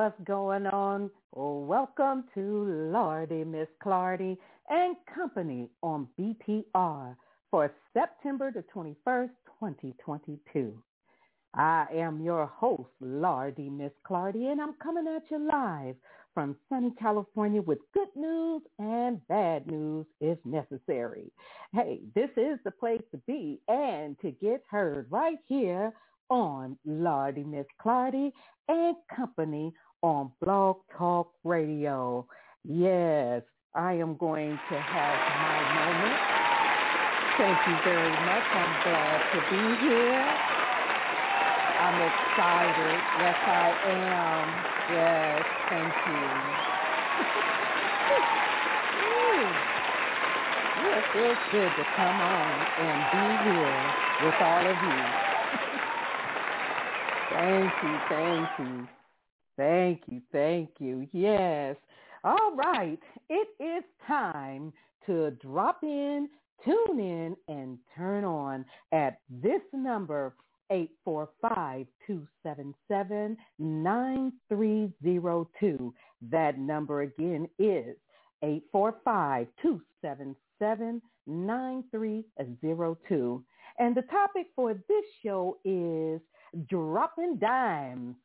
What's going on? Welcome to Lardy Miss Clardy and Company on BTR for September the 21st, 2022. I am your host, Lardy Miss Clardy, and I'm coming at you live from sunny California with good news and bad news if necessary. Hey, this is the place to be and to get heard right here on Lardy Miss Clardy and Company on Blog Talk Radio. Yes, I am going to have my moment. Thank you very much. I'm glad to be here. I'm excited. Yes, I am. Yes, thank you. it feels good to come on and be here with all of you. Thank you, thank you. Thank you, thank you. Yes. All right. It is time to drop in, tune in, and turn on at this number, 845-277-9302. That number again is 845-277-9302. And the topic for this show is dropping dimes,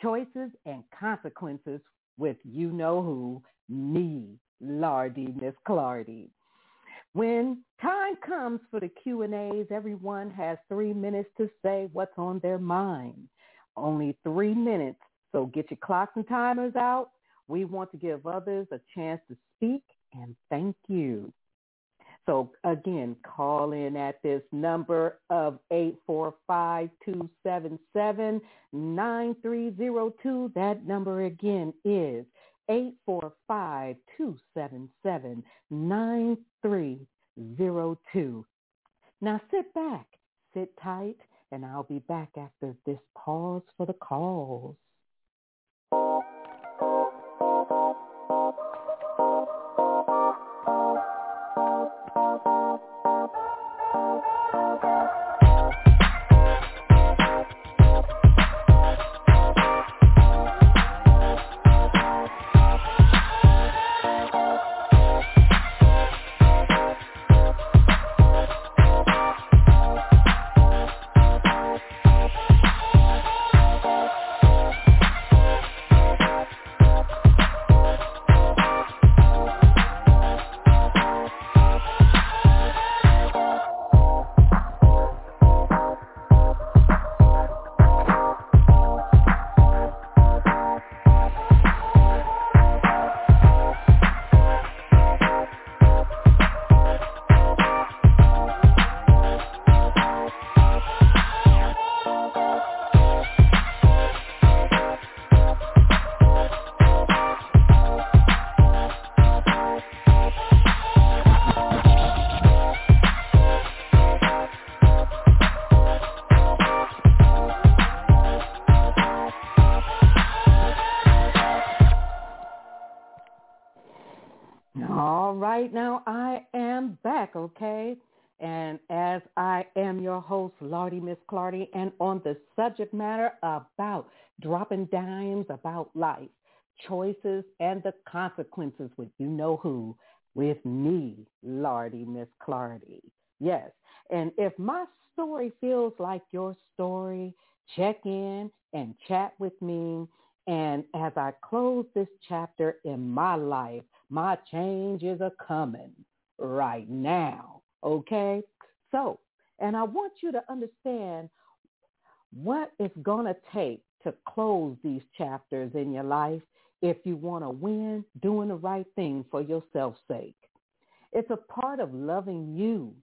choices and consequences with you know who, me, Lardy Miss Clardy. When time comes for the Q&As, everyone has three minutes to say what's on their mind. Only three minutes, so get your clocks and timers out. We want to give others a chance to speak and thank you. So again, call in at this number of 845-277-9302. That number again is 845-277-9302. Now sit back, sit tight, and I'll be back after this pause for the calls. And on the subject matter about dropping dimes about life, choices, and the consequences with you know who, with me, Lardy Miss Clardy. Yes, and if my story feels like your story, check in and chat with me. And as I close this chapter in my life, my change is a coming right now. Okay? So, and I want you to understand what it's going to take to close these chapters in your life if you want to win doing the right thing for yourself's sake. It's a part of loving you.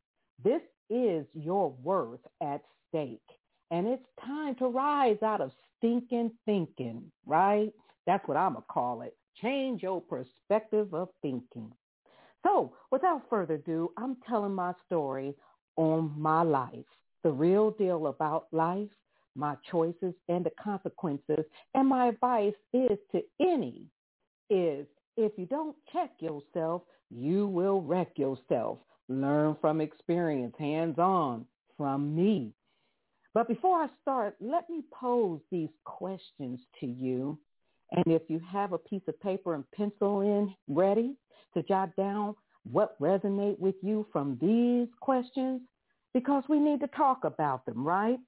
This is your worth at stake. And it's time to rise out of stinking thinking, right? That's what I'm going to call it. Change your perspective of thinking. So without further ado, I'm telling my story on my life, the real deal about life, my choices and the consequences. And my advice is to any is if you don't check yourself, you will wreck yourself. Learn from experience, hands-on, from me. But before I start, let me pose these questions to you. And if you have a piece of paper and pencil in ready to jot down what resonate with you from these questions, because we need to talk about them, right?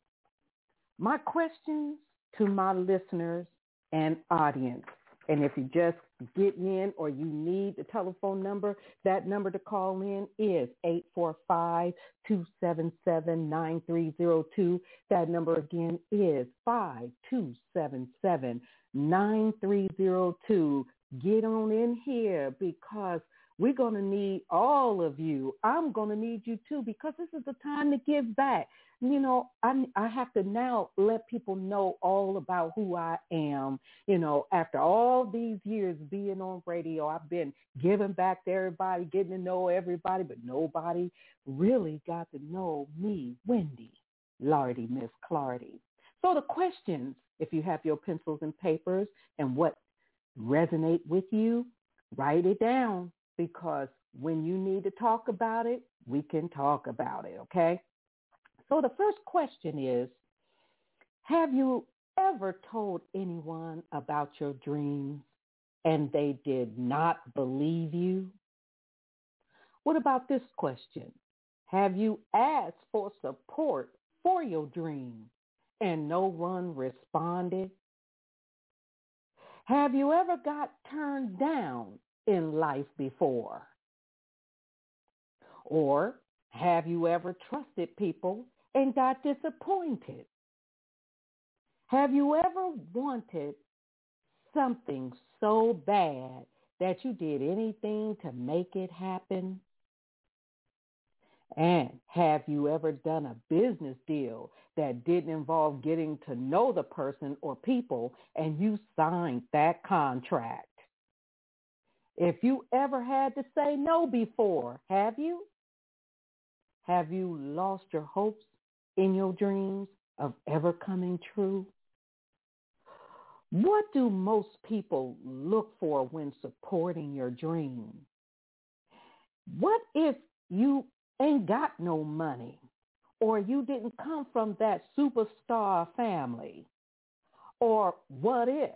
My questions to my listeners and audience and if you just get in or you need the telephone number, that number to call in is 845-277-9302. That number again is 5277-9302. Get on in here because we're going to need all of you. I'm going to need you too because this is the time to give back. You know, I I have to now let people know all about who I am. You know, after all these years being on radio, I've been giving back to everybody, getting to know everybody, but nobody really got to know me, Wendy, Lardy, Miss Clardy. So the questions, if you have your pencils and papers and what resonate with you, write it down because when you need to talk about it, we can talk about it, okay? So the first question is, have you ever told anyone about your dreams and they did not believe you? What about this question? Have you asked for support for your dream and no one responded? Have you ever got turned down in life before? Or have you ever trusted people and got disappointed? Have you ever wanted something so bad that you did anything to make it happen? And have you ever done a business deal that didn't involve getting to know the person or people and you signed that contract? If you ever had to say no before, have you? Have you lost your hopes in your dreams of ever coming true? What do most people look for when supporting your dream? What if you ain't got no money or you didn't come from that superstar family? Or what if,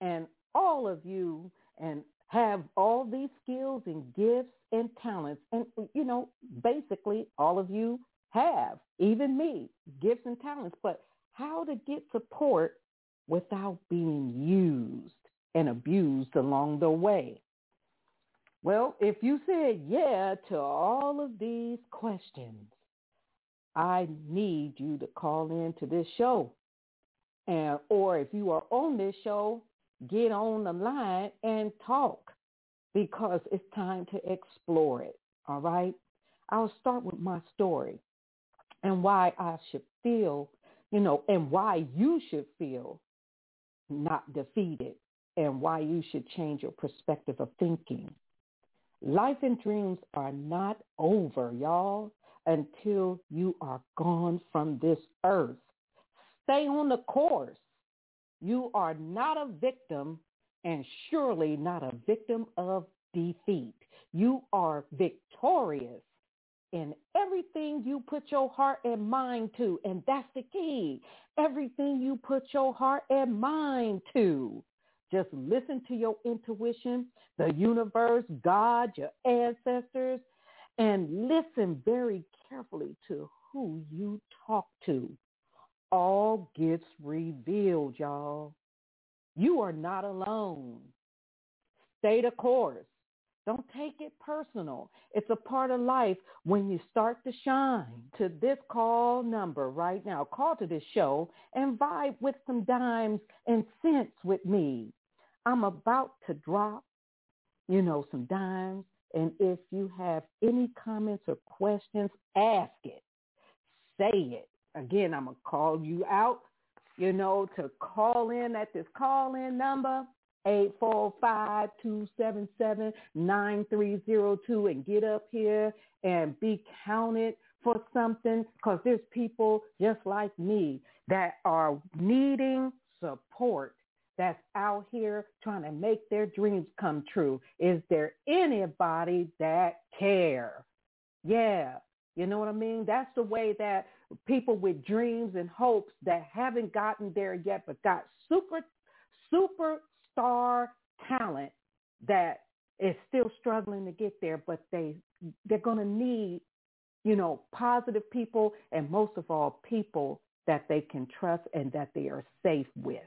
and all of you and have all these skills and gifts and talents. And, you know, basically all of you have, even me, gifts and talents. But how to get support without being used and abused along the way? Well, if you said yeah to all of these questions, I need you to call in to this show. And, or if you are on this show, get on the line and talk because it's time to explore it. All right. I'll start with my story and why I should feel, you know, and why you should feel not defeated and why you should change your perspective of thinking. Life and dreams are not over, y'all, until you are gone from this earth. Stay on the course. You are not a victim and surely not a victim of defeat. You are victorious in everything you put your heart and mind to. And that's the key. Everything you put your heart and mind to. Just listen to your intuition, the universe, God, your ancestors, and listen very carefully to who you talk to. All gets revealed, y'all. You are not alone. Stay the course. Don't take it personal. It's a part of life when you start to shine. To this call number right now, call to this show and vibe with some dimes and cents with me. I'm about to drop, you know, some dimes. And if you have any comments or questions, ask it. Say it. Again, I'm going to call you out, you know, to call in at this call-in number, 845-277-9302 and get up here and be counted for something because there's people just like me that are needing support that's out here trying to make their dreams come true. Is there anybody that care? Yeah. You know what I mean? That's the way that people with dreams and hopes that haven't gotten there yet but got super super star talent that is still struggling to get there, but they they're going to need, you know, positive people and most of all people that they can trust and that they are safe with.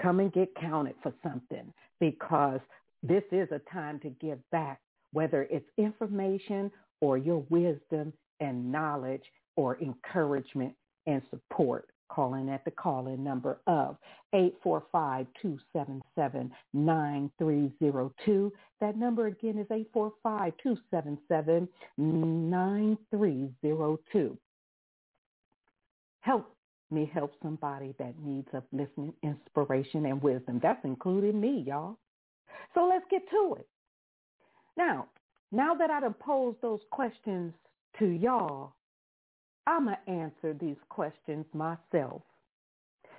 Come and get counted for something because this is a time to give back, whether it's information or your wisdom and knowledge or encouragement and support calling at the call-in number of 845-277-9302. That number again is 845-277-9302. Help me help somebody that needs uplifting, inspiration, and wisdom. That's including me, y'all. So let's get to it. Now, now that I've posed those questions to y'all, I'm going to answer these questions myself.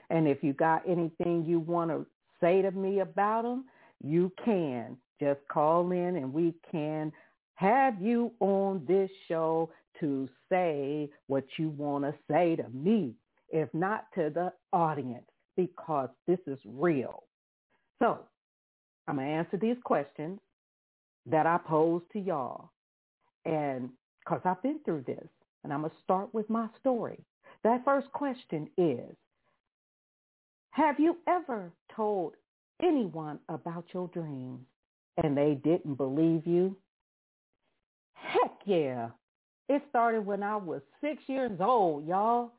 And if you got anything you want to say to me about them, you can. Just call in and we can have you on this show to say what you want to say to me, if not to the audience, because this is real. So I'm going to answer these questions that I pose to y'all. And because I've been through this. And I'm going to start with my story. That first question is, have you ever told anyone about your dreams and they didn't believe you? Heck yeah. It started when I was six years old, y'all.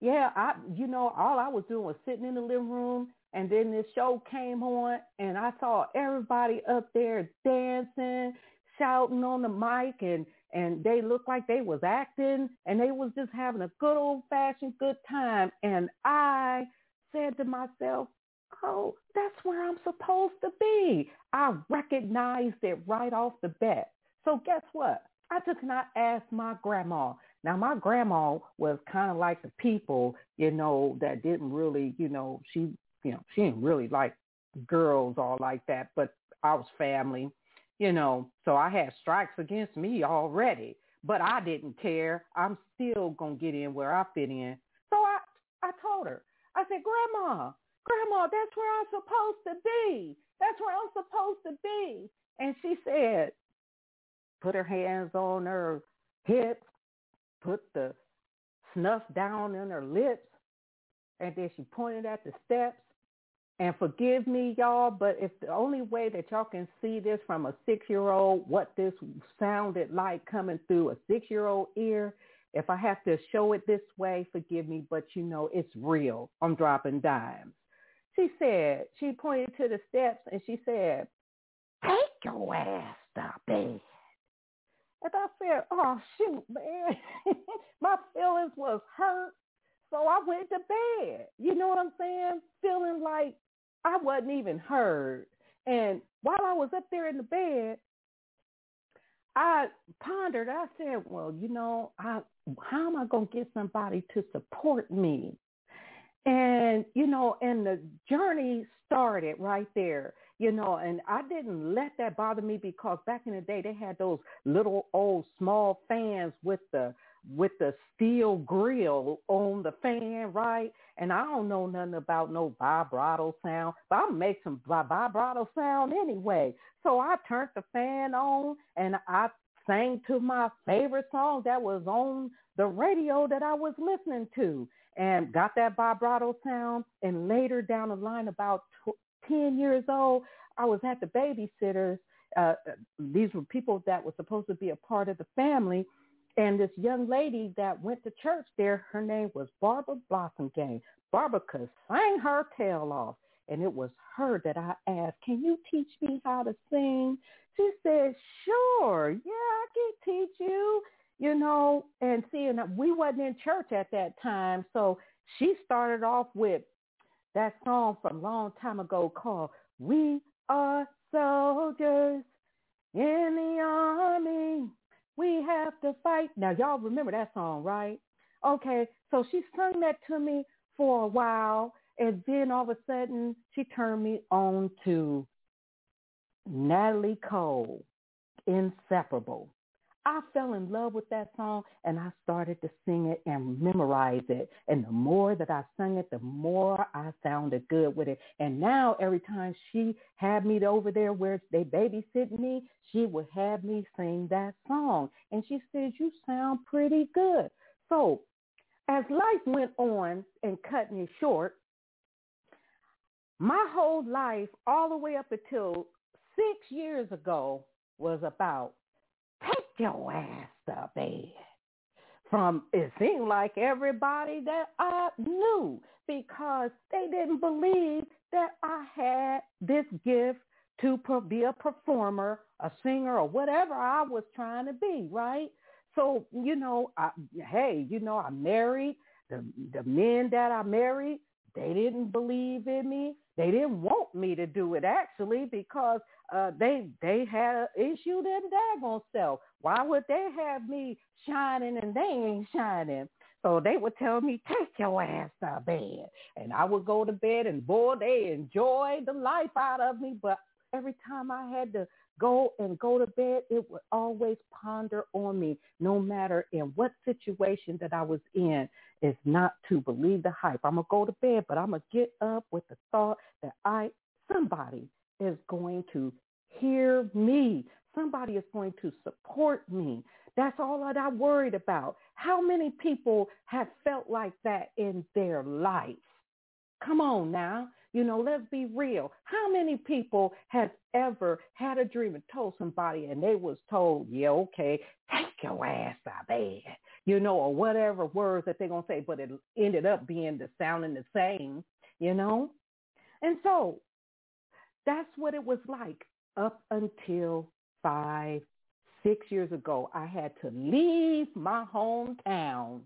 Yeah, I, you know, all I was doing was sitting in the living room and then this show came on and I saw everybody up there dancing, shouting on the mic and and they looked like they was acting and they was just having a good old fashioned good time. And I said to myself, oh, that's where I'm supposed to be. I recognized it right off the bat. So guess what? I and I asked my grandma. Now my grandma was kind of like the people, you know, that didn't really, you know, she, you know, she didn't really like girls all like that, but I was family you know, so I had strikes against me already, but I didn't care. I'm still going to get in where I fit in. So I, I told her, I said, Grandma, Grandma, that's where I'm supposed to be. That's where I'm supposed to be. And she said, put her hands on her hips, put the snuff down in her lips, and then she pointed at the steps and forgive me, y'all, but if the only way that y'all can see this from a six-year-old, what this sounded like coming through a six-year-old ear, if I have to show it this way, forgive me, but you know it's real. I'm dropping dimes. She said, she pointed to the steps and she said, take your ass to bed. And I said, oh, shoot, man. My feelings was hurt. So I went to bed. You know what I'm saying? Feeling like I wasn't even heard. And while I was up there in the bed, I pondered. I said, well, you know, I, how am I going to get somebody to support me? And, you know, and the journey started right there. you know, and I didn't let that bother me because back in the day they had those little old small fans with the with the steel grill on the fan, right? And I don't know nothing about no vibrato sound, but I'll make some vibrato sound anyway. So I turned the fan on and I sang to my favorite song that was on the radio that I was listening to and got that vibrato sound. And later down the line, about 10 years old, I was at the babysitter's. Uh, these were people that were supposed to be a part of the family. And this young lady that went to church there, her name was Barbara Blossomgame. Barbara could sing her tail off. And it was her that I asked, can you teach me how to sing? She said, sure. Yeah, I can teach you. You know, and seeing that we wasn't in church at that time. So she started off with that song from a long time ago called We Are Soldiers in the Army. We have to fight. Now, y'all remember that song, right? Okay, so she sung that to me for a while, and then all of a sudden she turned me on to Natalie Cole, Inseparable. I fell in love with that song and I started to sing it and memorize it. And the more that I sang it, the more I sounded good with it. And now every time she had me over there where they babysitting me, she would have me sing that song. And she said, you sound pretty good. So as life went on and cutting it short, my whole life, all the way up until six years ago, was about take your ass to bed. From it seemed like everybody that I knew because they didn't believe that I had this gift to be a performer, a singer, or whatever I was trying to be, right? So, you know, I, hey, you know, I married. The, the men that I married, they didn't believe in me. They didn't want me to do it actually because uh, they they had an issue them daggone self. Why would they have me shining and they ain't shining? So they would tell me, take your ass to bed. And I would go to bed and boy, they enjoyed the life out of me. But every time I had to go and go to bed, it would always ponder on me, no matter in what situation that I was in, is not to believe the hype. I'm going to go to bed, but I'm going to get up with the thought that I, somebody is going to hear me. Somebody is going to support me. That's all that I worried about. How many people have felt like that in their life? Come on now. You know, let's be real. How many people have ever had a dream and told somebody and they was told, yeah, okay, take your ass out bed, you know, or whatever words that they're going to say, but it ended up being the sounding the same, you know? And so that's what it was like up until five, six years ago. I had to leave my hometown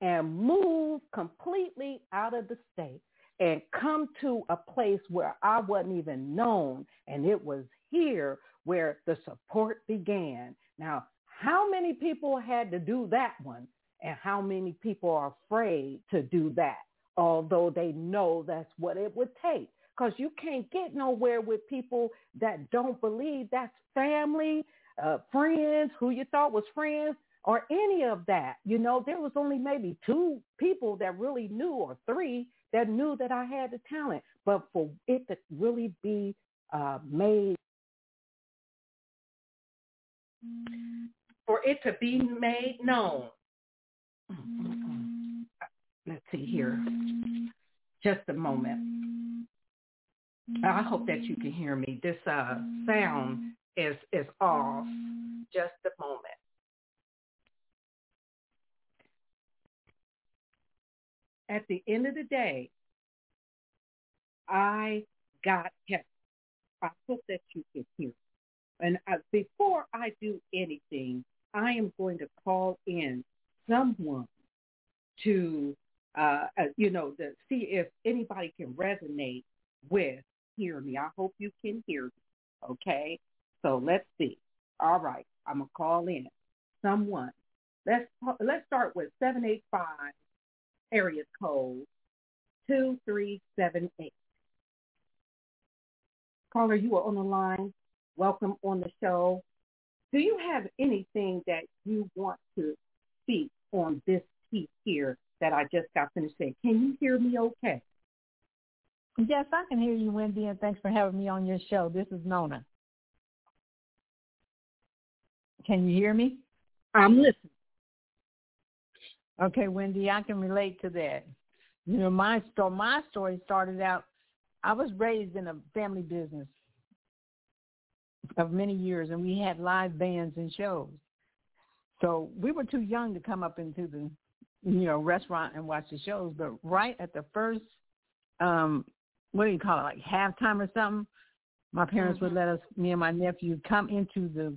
and move completely out of the state and come to a place where I wasn't even known. And it was here where the support began. Now, how many people had to do that one? And how many people are afraid to do that, although they know that's what it would take? Because you can't get nowhere with people that don't believe that's family, uh, friends, who you thought was friends, or any of that. You know, there was only maybe two people that really knew, or three that knew that I had the talent. But for it to really be uh, made, for it to be made known. Let's see here. Just a moment. I hope that you can hear me. This uh, sound is is off. Just a moment. At the end of the day, I got help. I hope that you can hear. And uh, before I do anything, I am going to call in someone to, uh, uh, you know, to see if anybody can resonate with hear me. I hope you can hear me. Okay. So let's see. All right. I'm gonna call in someone. Let's let's start with seven eight five area code 2378. Caller, you are on the line. Welcome on the show. Do you have anything that you want to speak on this piece here that I just got finished saying? Can you hear me okay? Yes, I can hear you, Wendy, and thanks for having me on your show. This is Nona. Can you hear me? I'm listening. Okay, Wendy, I can relate to that. You know, my story, my story started out. I was raised in a family business of many years, and we had live bands and shows. So we were too young to come up into the, you know, restaurant and watch the shows. But right at the first, um, what do you call it, like halftime or something, my parents mm-hmm. would let us, me and my nephew, come into the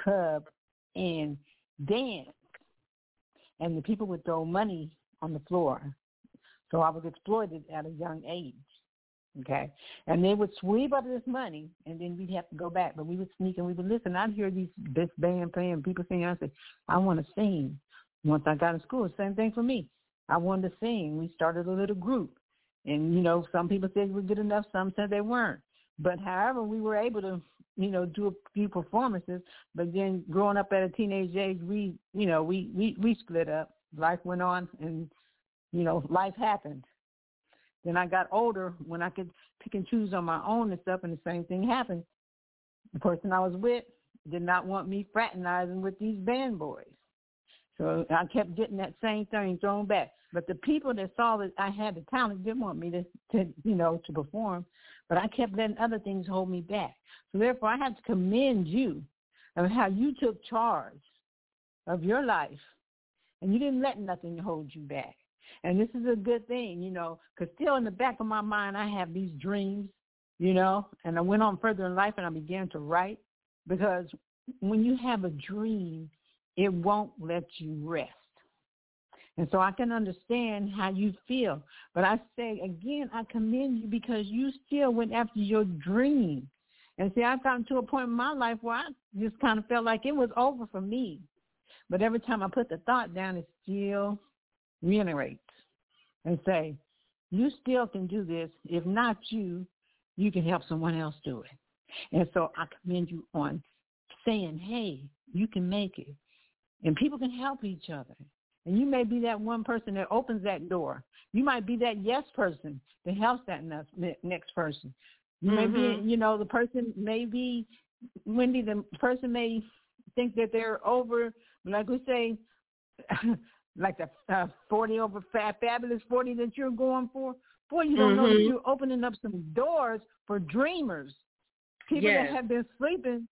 club and dance and the people would throw money on the floor. So I was exploited at a young age. Okay. And they would sweep up this money and then we'd have to go back. But we would sneak and we would listen. I'd hear these this band playing, people singing. I said, I want to sing. Once I got in school, same thing for me. I wanted to sing. We started a little group. And, you know, some people said we were good enough, some said they weren't. But however, we were able to you know, do a few performances. But then growing up at a teenage age, we, you know, we, we, we split up. Life went on and, you know, life happened. Then I got older when I could pick and choose on my own and stuff and the same thing happened. The person I was with did not want me fraternizing with these band boys. So I kept getting that same thing thrown back. But the people that saw that I had the talent didn't want me to, to you know, to perform. But I kept letting other things hold me back. So therefore, I have to commend you of how you took charge of your life, and you didn't let nothing hold you back. And this is a good thing, you know, because still in the back of my mind, I have these dreams, you know, and I went on further in life and I began to write because when you have a dream, it won't let you rest. And so I can understand how you feel. But I say again, I commend you because you still went after your dream. And see, I've gotten to a point in my life where I just kind of felt like it was over for me. But every time I put the thought down, it still reiterates and say, you still can do this. If not you, you can help someone else do it. And so I commend you on saying, hey, you can make it. And people can help each other. And you may be that one person that opens that door. You might be that yes person that helps that next person. You mm-hmm. may be, you know, the person may be, Wendy, the person may think that they're over, like we say, like the uh, 40 over fab, fabulous 40 that you're going for. Boy, you don't mm-hmm. know that mm-hmm. you're opening up some doors for dreamers. People yes. that have been sleeping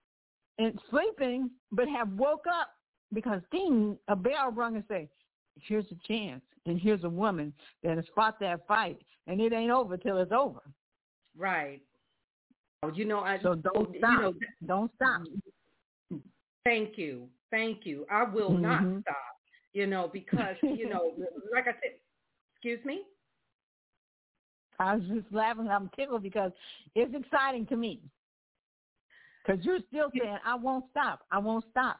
and sleeping but have woke up because ding, a bell rung and say, here's a chance, and here's a woman that has fought that fight, and it ain't over till it's over. Right. You know, I so don't stop. You know, don't stop. Thank you, thank you. I will mm-hmm. not stop. You know, because you know, like I said, excuse me. I was just laughing. I'm tickled because it's exciting to me. Because you're still saying, I won't stop. I won't stop.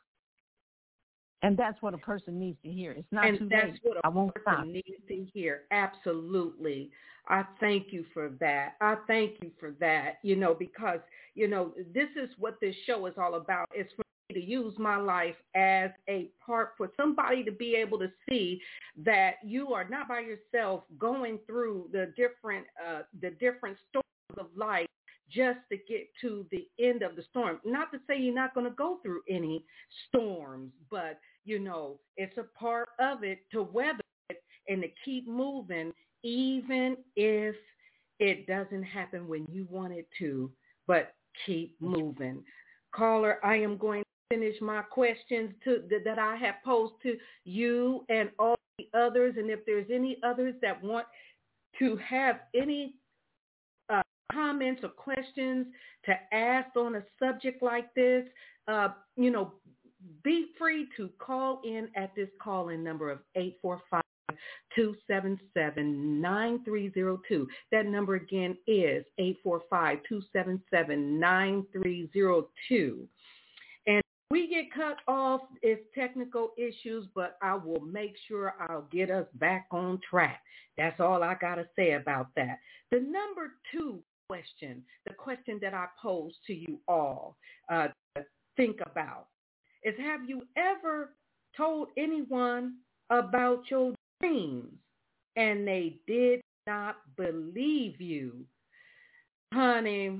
And that's what a person needs to hear. It's not and too that's late. what a I won't person stop. needs to hear. Absolutely. I thank you for that. I thank you for that. You know, because, you know, this is what this show is all about. It's for me to use my life as a part for somebody to be able to see that you are not by yourself going through the different uh the different stories of life just to get to the end of the storm. Not to say you're not going to go through any storms, but you know, it's a part of it to weather it and to keep moving even if it doesn't happen when you want it to, but keep moving. Caller, I am going to finish my questions to, that I have posed to you and all the others. And if there's any others that want to have any comments or questions to ask on a subject like this, uh, you know, be free to call in at this call-in number of 845-277-9302. That number again is 845-277-9302. And we get cut off, it's technical issues, but I will make sure I'll get us back on track. That's all I got to say about that. The number two question, the question that I pose to you all uh, to think about is have you ever told anyone about your dreams and they did not believe you? Honey,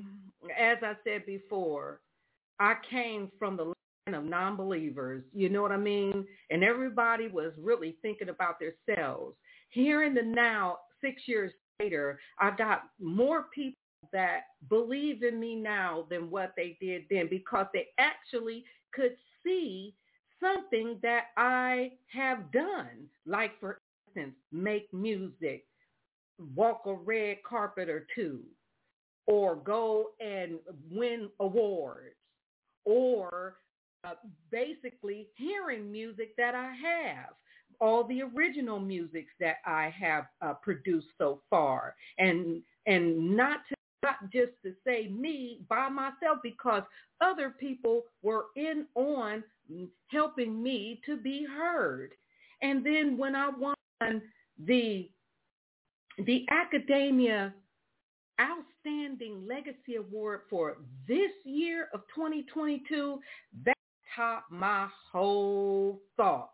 as I said before, I came from the land of non-believers, you know what I mean? And everybody was really thinking about themselves. Here in the now, six years later, I got more people that believe in me now than what they did then because they actually could see something that I have done. Like, for instance, make music, walk a red carpet or two, or go and win awards, or uh, basically hearing music that I have all the original musics that I have uh, produced so far, and and not to not just to say me by myself because other people were in on helping me to be heard. And then when I won the the academia outstanding legacy award for this year of 2022, that topped my whole thought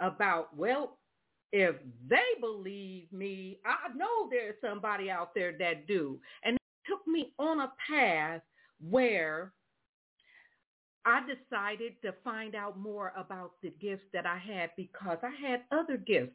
about, well, if they believe me, I know there's somebody out there that do. And took me on a path where I decided to find out more about the gifts that I had because I had other gifts.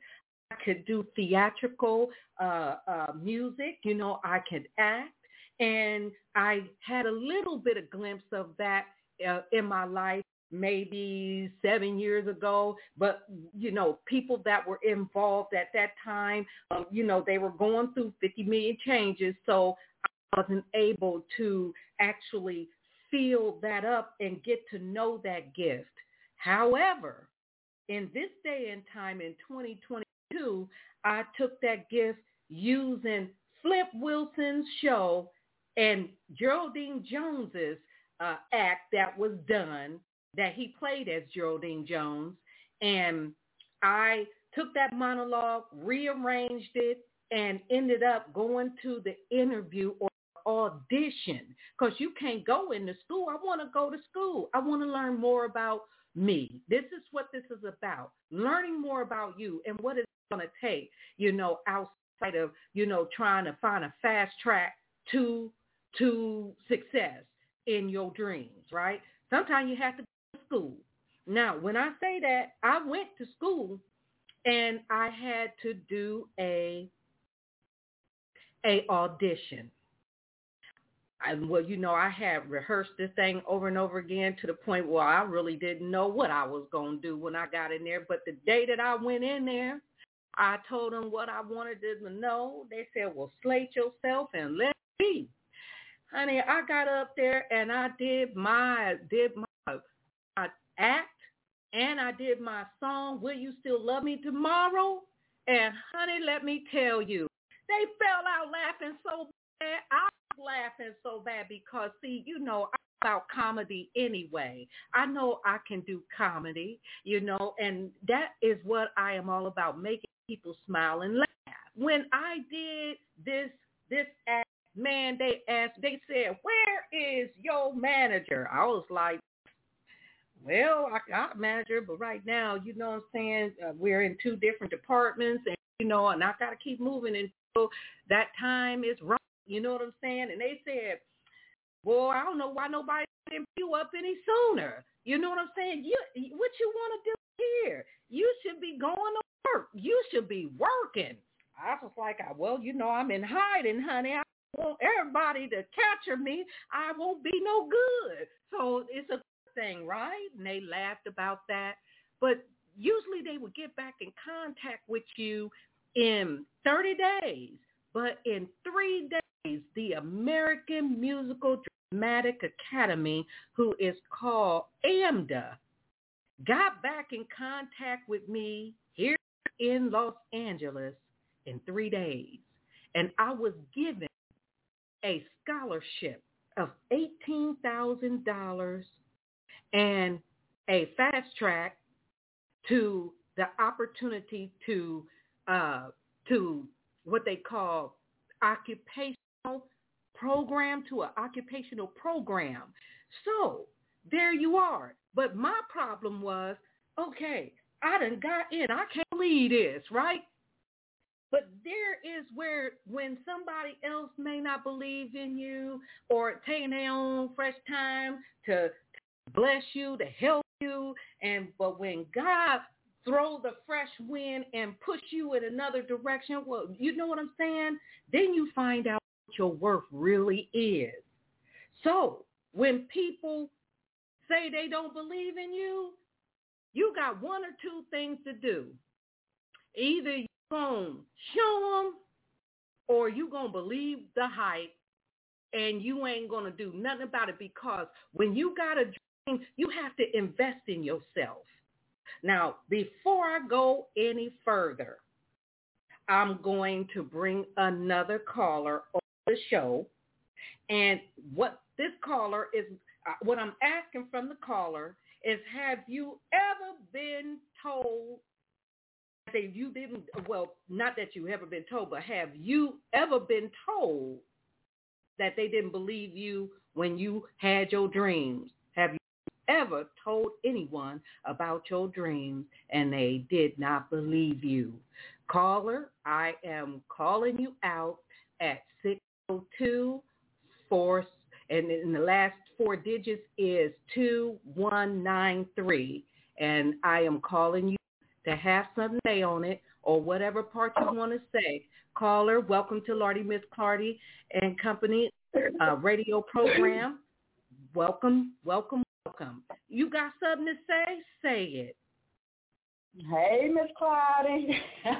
I could do theatrical uh, uh, music, you know, I could act. And I had a little bit of glimpse of that uh, in my life maybe seven years ago, but you know, people that were involved at that time, um, you know, they were going through 50 million changes, so wasn't able to actually feel that up and get to know that gift. However, in this day and time in 2022, I took that gift using Flip Wilson's show and Geraldine Jones's uh, act that was done that he played as Geraldine Jones. And I took that monologue, rearranged it, and ended up going to the interview or audition because you can't go into school. I want to go to school. I want to learn more about me. This is what this is about. Learning more about you and what it's going to take, you know, outside of, you know, trying to find a fast track to to success in your dreams, right? Sometimes you have to go to school. Now, when I say that, I went to school and I had to do a a audition. I, well, you know, I had rehearsed this thing over and over again to the point where I really didn't know what I was going to do when I got in there. But the day that I went in there, I told them what I wanted them to know. They said, well, slate yourself and let me. Honey, I got up there and I did my, did my act and I did my song, Will You Still Love Me Tomorrow? And honey, let me tell you, they fell out laughing so bad. I laughing so bad because see, you know, I'm about comedy anyway. I know I can do comedy, you know, and that is what I am all about, making people smile and laugh. When I did this this act, man, they asked, they said, where is your manager? I was like, well, I got manager, but right now, you know what I'm saying, uh, we're in two different departments and, you know, and I got to keep moving until that time is right. You know what I'm saying? And they said, boy, I don't know why nobody didn't you up any sooner. You know what I'm saying? You, what you want to do here? You should be going to work. You should be working. I was like, well, you know, I'm in hiding, honey. I want everybody to capture me. I won't be no good. So it's a thing, right? And they laughed about that. But usually they would get back in contact with you in 30 days. But in three days, the American Musical Dramatic Academy, who is called AMDA, got back in contact with me here in Los Angeles in three days. And I was given a scholarship of $18,000 and a fast track to the opportunity to uh, to what they call occupational program to an occupational program. So there you are. But my problem was, okay, I done got in. I can't believe this, right? But there is where when somebody else may not believe in you or taking their own fresh time to bless you, to help you, and but when God throw the fresh wind and push you in another direction, well, you know what I'm saying? Then you find out what your worth really is. So when people say they don't believe in you, you got one or two things to do. Either you're going to show them or you're going to believe the hype and you ain't going to do nothing about it because when you got a dream, you have to invest in yourself. Now, before I go any further, I'm going to bring another caller on the show. And what this caller is, uh, what I'm asking from the caller is, have you ever been told that you didn't, well, not that you ever been told, but have you ever been told that they didn't believe you when you had your dreams? Ever told anyone about your dreams and they did not believe you? Caller, I am calling you out at 602 4 and in the last four digits is 2193 and I am calling you to have something to say on it or whatever part you want to say. Caller, welcome to Lardy Miss Clardy and Company uh, radio program. Welcome, welcome, welcome. You got something to say? Say it. Hey, Miss Clardy.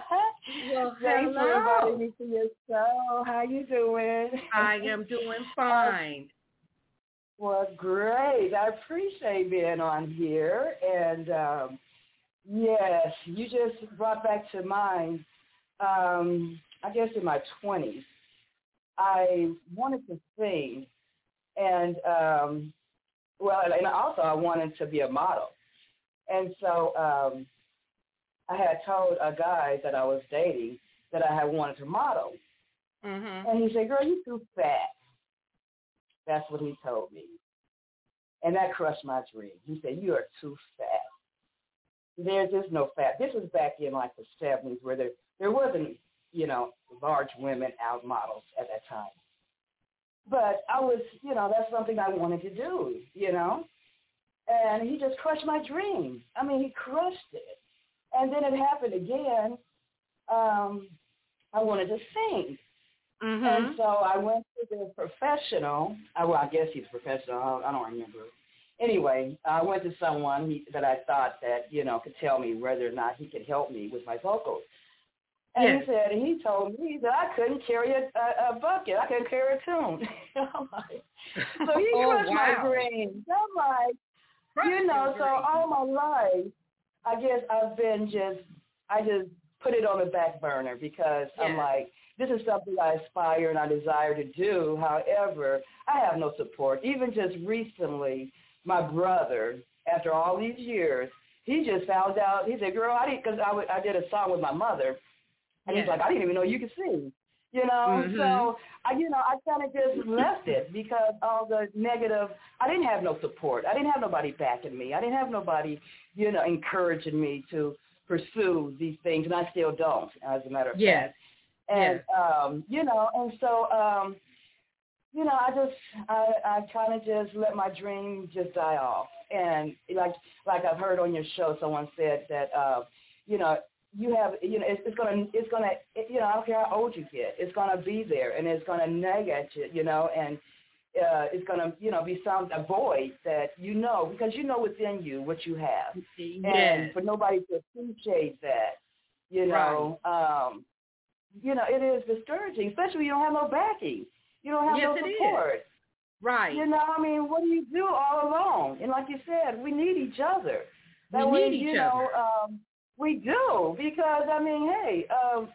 Well, Thanks for hello. inviting me to your show. How you doing? I am doing fine. Well, great. I appreciate being on here. And um, yes, you just brought back to mind, um, I guess in my 20s, I wanted to sing. And, um, well, and also I wanted to be a model. And so um, I had told a guy that I was dating that I had wanted to model. Mm-hmm. And he said, girl, you too fat. That's what he told me. And that crushed my dream. He said, you are too fat. There's just no fat. This was back in like the 70s where there, there wasn't, you know, large women out models at that time. But I was, you know, that's something I wanted to do, you know. And he just crushed my dream. I mean, he crushed it. And then it happened again. Um, I wanted to sing. Mm-hmm. And so I went to the professional. I, well, I guess he's a professional. I don't, I don't remember. Anyway, I went to someone he, that I thought that you know could tell me whether or not he could help me with my vocals. And Yes. he said, and he told me that I couldn't carry a, a, a bucket. I couldn't carry a tune. Like, so he Oh, crushed wow. my dreams. I'm like, you know, so all my life, I guess I've been just, I just put it on the back burner because I'm like, this is something I aspire and I desire to do. However, I have no support. Even just recently, my brother, after all these years, he just found out. He said, "Girl, I didn't," because I, w- I did a song with my mother, and he's like, "I didn't even know you could sing." You know, Mhm. so I, you know, I kind of just left it because all the negative. I didn't have no support. I didn't have nobody backing me. I didn't have nobody, you know, encouraging me to pursue these things, and I still don't, as a matter of Yes. fact. And um, you know, and so um, you know, I just I I kind of just let my dream just die off. And like like I've heard on your show, someone said that uh, you know you have you know it's, it's gonna it's gonna it, you know I don't care how old you get, it's gonna be there and it's gonna nag at you, you know, and uh, it's gonna you know be some a void that you know because you know within you what you have, and for nobody to appreciate that, you know, um, you know it is discouraging, especially when you don't have no backing, you don't have Yes, no is. support. Right. You know, I mean, what do you do all alone? And like you said, we need each other. We way, need each you know, other. um, we do because I mean, hey, um,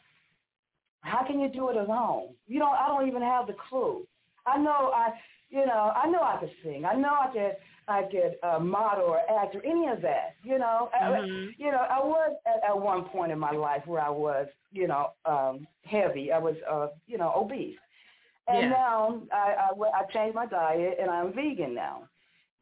how can you do it alone? You don't. I don't even have the clue. I know I, you know, I know I could sing. I know I could, I could uh, model or act or any of that. You know, I- Mhm. you know, I was at, at one point in my life where I was, you know, um, heavy. I was, uh, you know, obese. And Yes. now I, I I changed my diet and I'm vegan now.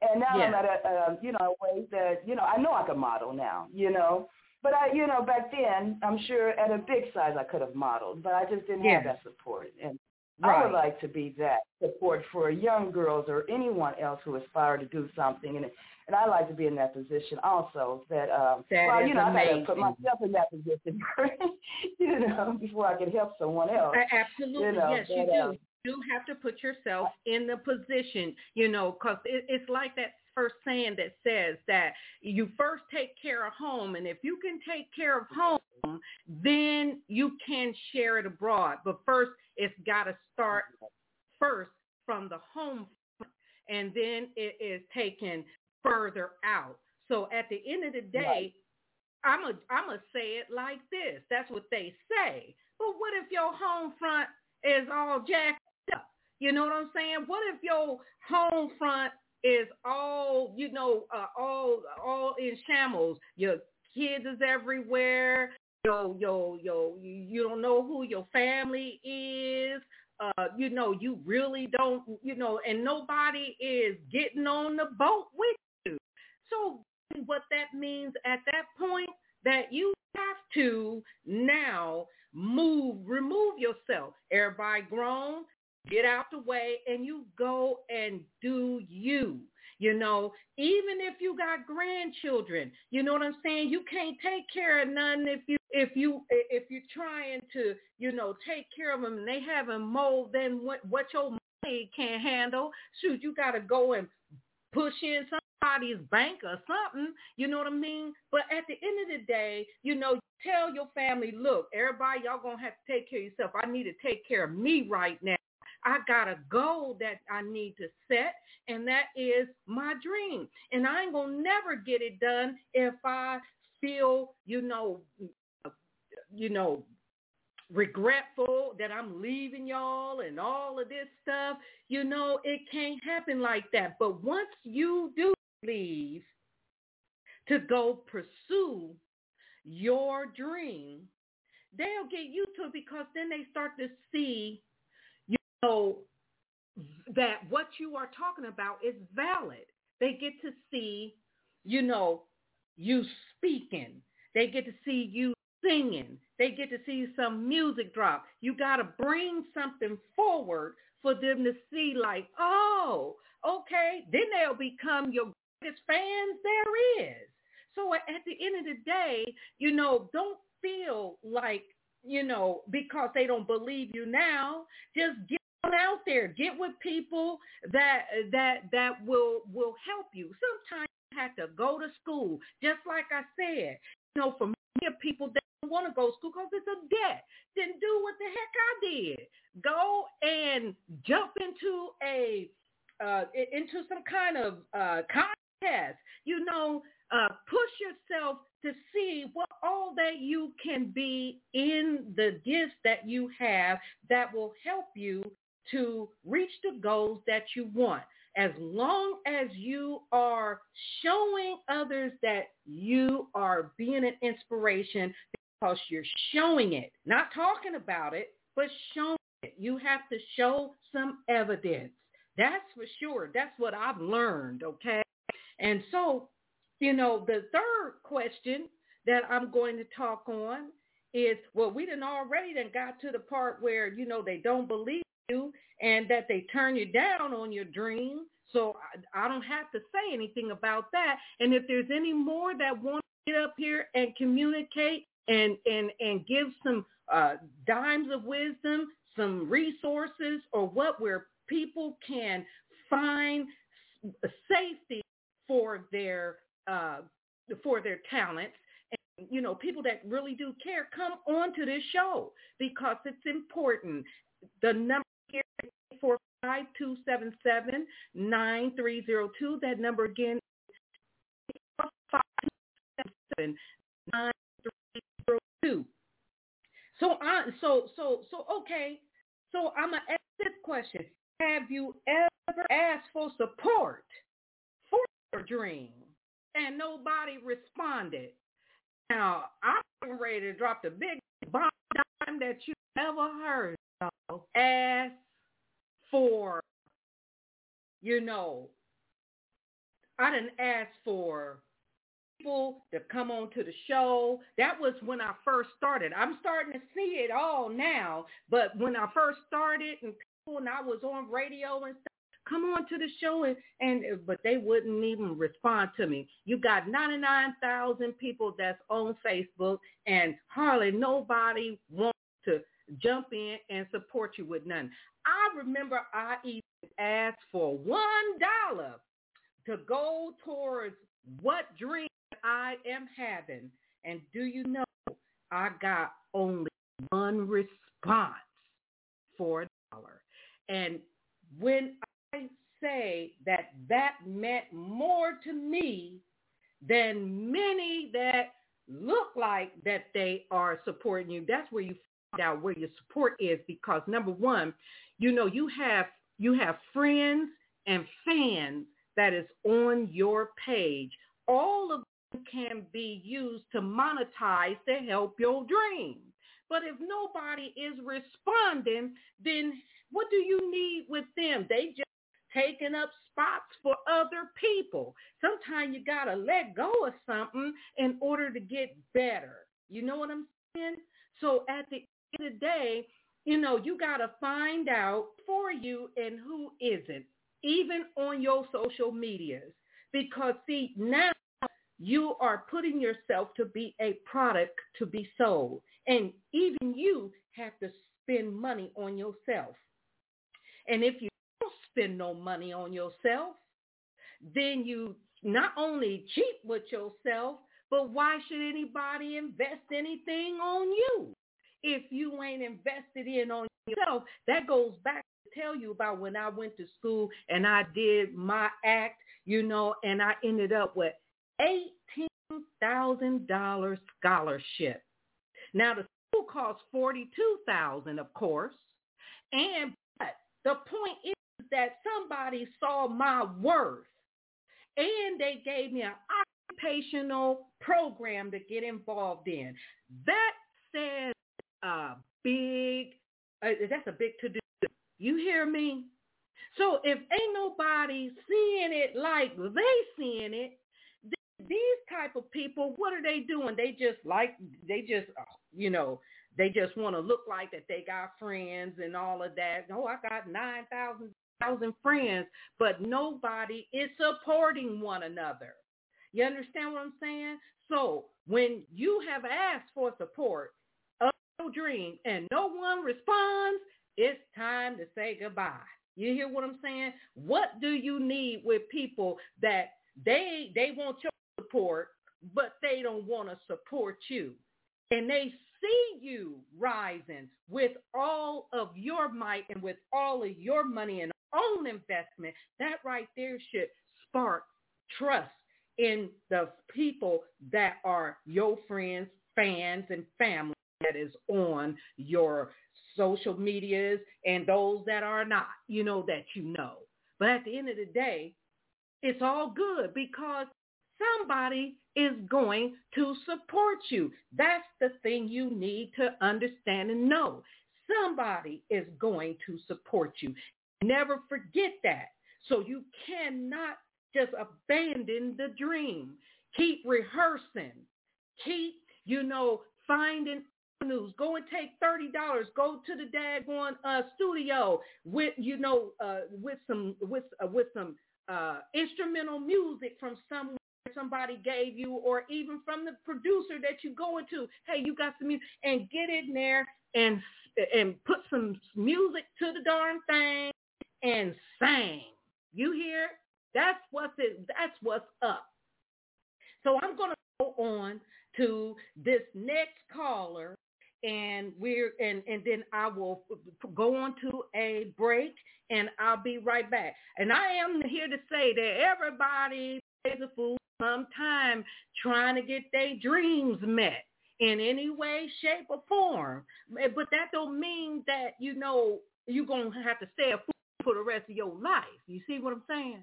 And now I'm at a, a you know a way that you know I know I can model now. You know, but I you know back then I'm sure at a big size I could have modeled, but I just didn't Yes. have that support. And I would like to be that support for young girls or anyone else who aspire to do something. And and I like to be in that position also. That um, That well, you know, I got to put myself in that position, you know, before I can help someone else. Absolutely, You know, yes, you do. um, You have to put yourself in the position, you know, because it, it's like that first saying that says that you first take care of home, and if you can take care of home, then you can share it abroad. But first, it's got to start first from the home, and then it is taken further out. So at the end of the day, I'm a I'm gonna say it like this. That's what they say. But what if your home front is all jacked up? You know what I'm saying? What if your home front is all you know, uh, all all in shambles? Your kids is everywhere. Yo yo yo, you don't know who your family is. Uh, you know, you really don't. You know, and nobody is getting on the boat with you. So what that means at that point that you have to now move, remove yourself. Everybody grown, get out the way, and you go and do you. You know, even if you got grandchildren, you know what I'm saying? You can't take care of none if you if you if you're trying to, you know, take care of them and they haven't mold then what what your money can't handle. Shoot, you got to go and push in somebody's bank or something. You know what I mean? But at the end of the day, you know, tell your family, look, everybody, y'all gonna have to take care of yourself. I need to take care of me right now. I got a goal that I need to set, and that is my dream. And I ain't gonna never get it done if I feel, you know, you know, regretful that I'm leaving y'all and all of this stuff. You know, it can't happen like that. But once you do leave to go pursue your dream, they'll get used to it because then they start to see, know, that what you are talking about is valid. They get to see, you know, you speaking. They get to see you singing. They get to see some music drop. You got to bring something forward for them to see like, oh, okay, then they'll become your greatest fans there is. So at the end of the day, you know, don't feel like, you know, because they don't believe you now, just get on out there. Get with people that that that will will help you. Sometimes you have to go to school. Just like I said, you know, for many people that don't want to go to school because it's a debt, then do what the heck I did. Go and jump into a uh, into some kind of uh, contest. You know, uh, push yourself to see what all that you can be in the gifts that you have that will help you to reach the goals that you want. As long as you are showing others that you are being an inspiration because you're showing it, not talking about it, but showing it. You have to show some evidence. That's for sure. That's what I've learned, okay? And so, you know, the third question that I'm going to talk on is, well, we done already then got to the part where, you know, they don't believe you and that they turn you down on your dream. So I, I don't have to say anything about that. And if there's any more that want to get up here and communicate and, and, and give some uh, dimes of wisdom, some resources or what where people can find safety for their uh, for their talents and you know people that really do care come on to this show because it's important the number here is zero two. That number again zero two. So I so so so okay. So I'm gonna ask this question. Have you ever asked for support for your dream and nobody responded? Now, I'm ready to drop the big bomb that you ever heard of. Ask for, you know, I didn't ask for people to come on to the show. That was when I first started. I'm starting to see it all now, but when I first started and people and I was on radio and stuff, come on to the show and, and but they wouldn't even respond to me. You got 99,000 people that's on Facebook and hardly nobody wants to jump in and support you with none. I remember I even asked for one dollar to go towards what dream I am having. And do you know I got only one response for a dollar. And when I say that that meant more to me than many that look like that they are supporting you, that's where you out where your support is because number one, you know, you have you have friends and fans that is on your page. All of them can be used to monetize to help your dream. But if nobody is responding, then what do you need with them? They just taking up spots for other people. Sometimes you got to let go of something in order to get better. You know what I'm saying? So at the of the day, you know, you got to find out for you and who isn't, even on your social medias. Because see, now you are putting yourself to be a product to be sold. And even you have to spend money on yourself. And if you don't spend no money on yourself, then you not only cheat with yourself, but why should anybody invest anything on you? If you ain't invested in on yourself, that goes back to tell you about when I went to school and I did my act, you know, and I ended up with $18,000 scholarship. Now the school costs 42000 of course. And but the point is that somebody saw my worth and they gave me an occupational program to get involved in. That says a big, uh, that's a big to-do. You hear me? So if ain't nobody seeing it like they seeing it, these type of people, what are they doing? They just like, they just, uh, you know, they just want to look like that they got friends and all of that. Oh, I got 9,000 thousand friends, but nobody is supporting one another. You understand what I'm saying? So when you have asked for support dream and no one responds, it's time to say goodbye. You hear what I'm saying? What do you need with people that they they want your support, but they don't want to support you? And they see you rising with all of your might and with all of your money and own investment, that right there should spark trust in the people that are your friends, fans, and family that is on your social medias and those that are not, you know, that you know. But at the end of the day, it's all good because somebody is going to support you. That's the thing you need to understand and know. Somebody is going to support you. Never forget that. So you cannot just abandon the dream. Keep rehearsing. Keep, you know, finding avenues. Go and take thirty dollars. Go to the daggone uh, studio with, you know, uh, with some with uh, with some uh, instrumental music from somewhere somebody gave you, or even from the producer that you go into. Hey, you got some music, and get in there and and put some music to the darn thing and sang. You hear? That's what's it. That's what's up. So I'm to go on to this next caller, and we're and and then I will go on to a break, and I'll be right back. And I am here to say that everybody pays a fool sometime trying to get their dreams met in any way, shape, or form. But that don't mean that you know you're gonna have to stay a fool for the rest of your life. You see what I'm saying?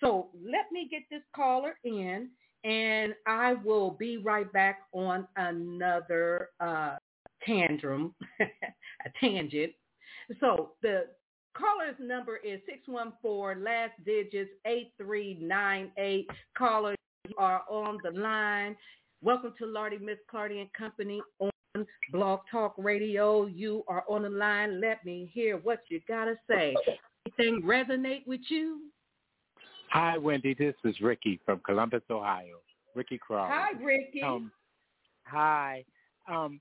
So let me get this caller in and I will be right back on another uh, tantrum, a tangent. So the Caller's number is 614, last digits 8398. Caller, you are on the line. Welcome to Lardy Miss Clardy and Company on Blog Talk Radio. You are on the line. Let me hear what you got to say. Anything resonate with you? Hi, Wendy. This is Ricky from Columbus, Ohio. Ricky Crawley. Hi, Ricky. Um, hi. Um,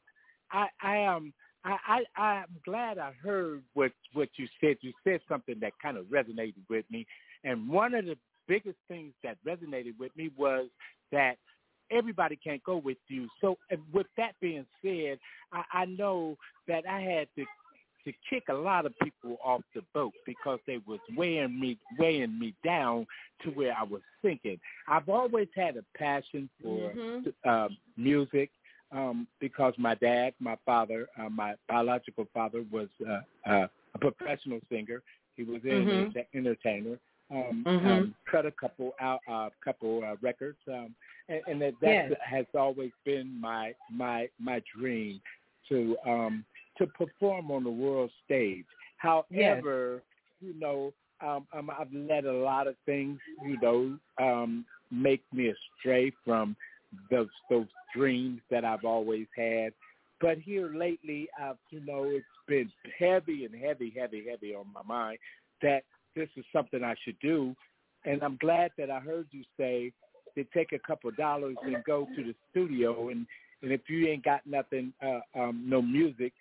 I, I um, I, I, I'm glad I heard what what you said. You said something that kind of resonated with me, and one of the biggest things that resonated with me was that everybody can't go with you. So, with that being said, I, I know that I had to to kick a lot of people off the boat because they was weighing me weighing me down to where I was thinking. I've always had a passion for mm-hmm. uh, music um, because my dad, my father, uh, my biological father was uh, uh, a professional singer. He was an mm-hmm. entertainer. Um, mm-hmm. um, cut a couple out, uh, couple uh, records, um, and, and that, that yes. has always been my my my dream to um, to perform on the world stage. However, yes. you know, um, um, I've let a lot of things, you know, um, make me astray from those those dreams that I've always had. But here lately, I've you know it's been heavy and heavy, heavy, heavy on my mind that this is something I should do, and I'm glad that I heard you say to take a couple of dollars and go to the studio and and if you ain't got nothing, uh, um, no music,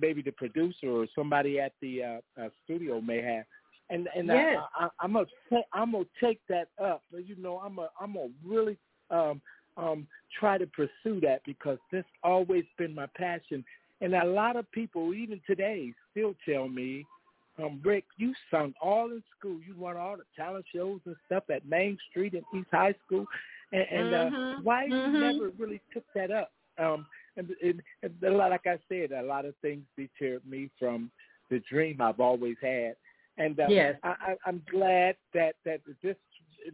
maybe the producer or somebody at the uh, uh, studio may have. And and yes. I, I, I'm gonna I'm gonna take that up. You know, I'm a I'm gonna really um, um, try to pursue that because this always been my passion. And a lot of people, even today, still tell me, um, Rick, you sung all in school. You won all the talent shows and stuff at Main Street and East High School. And, and uh, mm-hmm. why mm-hmm. you never really took that up? Um, and, and, and like I said, a lot of things deterred me from the dream I've always had. And uh, yes. I, I, I'm glad that that this,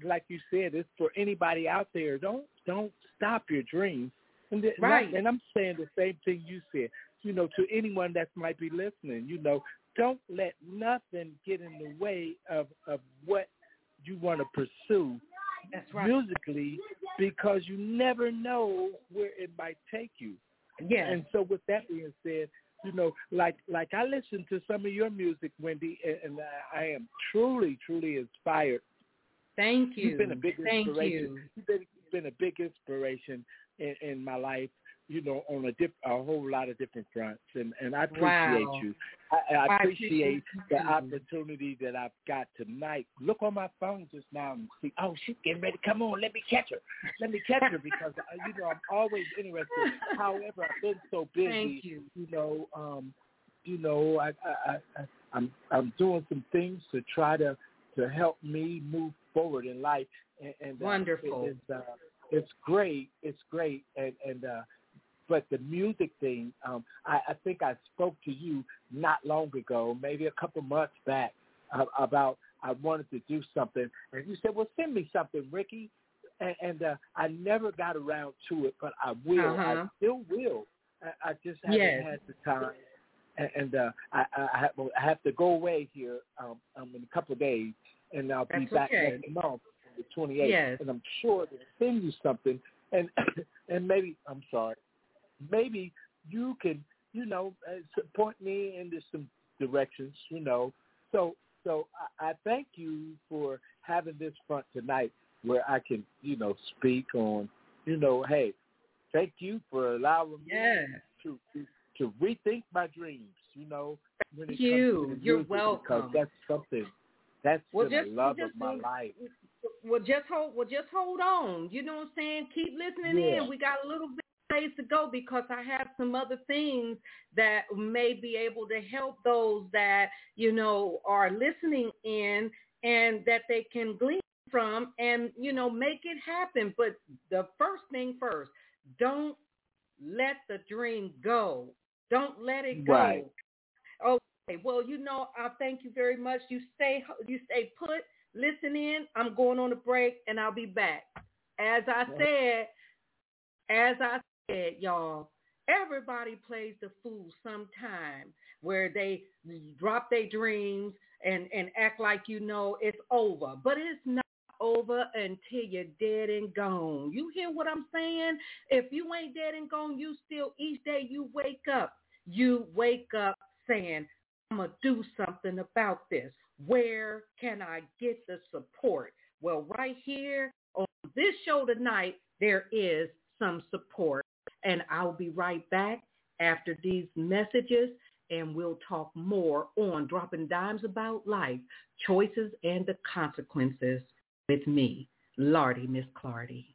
like you said, is for anybody out there. Don't don't stop your dreams. And right. And I'm saying the same thing you said. You know, to anyone that might be listening, you know, don't let nothing get in the way of of what you want to pursue That's right. musically because you never know where it might take you. Yeah. And so with that being said, you know, like like I listen to some of your music, Wendy, and, and I am truly, truly inspired. Thank you. You've been a big Thank inspiration. You. You've been, been a big inspiration in, in my life you know, on a, dip, a whole lot of different fronts. And, and I appreciate wow. you. I, I, appreciate the opportunity that I've got tonight. Look on my phone just now and see, oh, she's getting ready. Come on, let me catch her. Let me catch her because, uh, you know, I'm always interested. However, I've been so busy. Thank you. You know, um, you know, I, I, I, I'm I'm doing some things to try to to help me move forward in life. And, and uh, wonderful. It, it's, uh, it's great. It's great. And and uh, but the music thing, um, I, I think I spoke to you not long ago, maybe a couple months back, uh, about I wanted to do something, and you said, "Well, send me something, Ricky." And, and uh, I never got around to it, but I will. Uh-huh. I still will. I, I just haven't yes. had the time, and, and uh, I, I, have, I have to go away here um, um, in a couple of days, and I'll That's be back okay. next month, the 28th, yes. and I'm sure to send you something, and and maybe I'm sorry, maybe you can, you know, uh, point me into some directions, you know. So, so I, I thank you for having this front tonight where I can, you know, speak on, you know, hey, thank you for allowing me to, to to rethink my dreams, you know. Thank you. You're welcome. Because that's something that's well, been just, a love of my life. Well, just hold. Well, just hold on. You know what I'm saying? Keep listening Yeah. in. We got a little bit ways to go because I have some other things that may be able to help those that you know are listening in and that they can glean from and you know make it happen. But the first thing first, don't let the dream go. Don't let it go. Right. Okay. Well, you know, I thank you very much. You stay you stay put. Listen in. I'm going on a break and I'll be back. As I said, as I said, y'all, Everybody plays the fool sometime where they drop their dreams and, and act like you know it's over. But it's not over until you're dead and gone. You hear what I'm saying? If you ain't dead and gone, you still each day you wake up. You wake up saying, I'm going to do something about this. Where can I get the support? Well, right here on this show tonight, there is some support. And I'll be right back after these messages and we'll talk more on dropping dimes about life, choices and the consequences with me, Lardy Miss Clardy.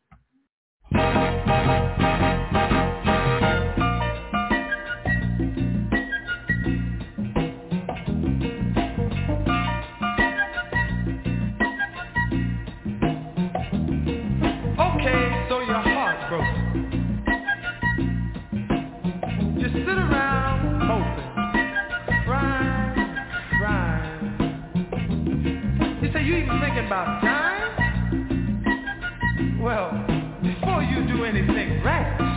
About time? Well, before you do anything rash,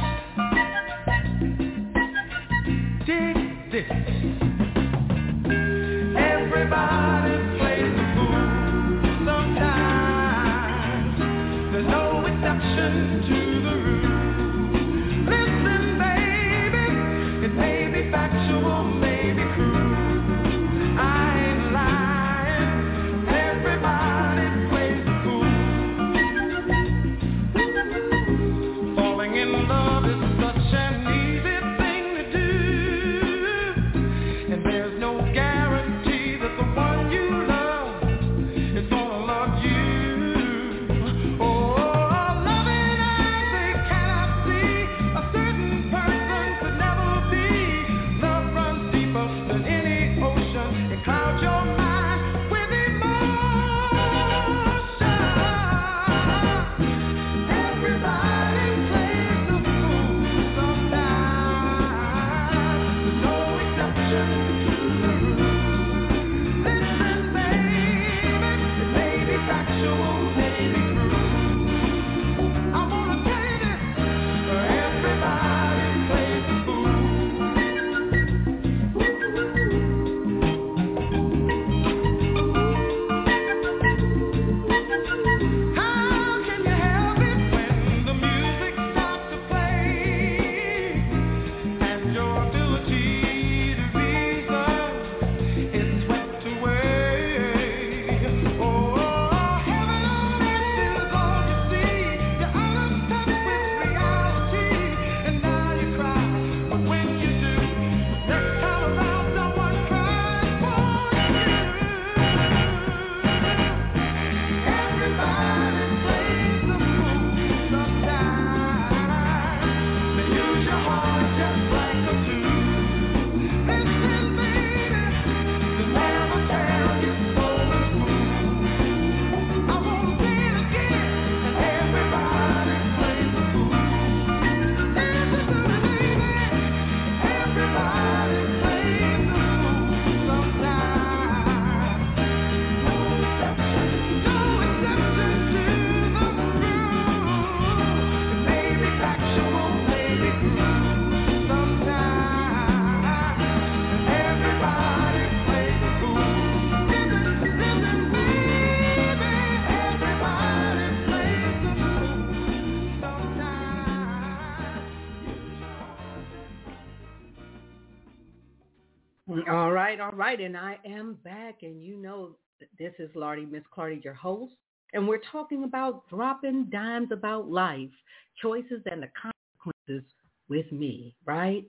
back. And you know, this is Lardy, Miss Clardy, your host. And we're talking about dropping dimes about life, choices and the consequences with me, right?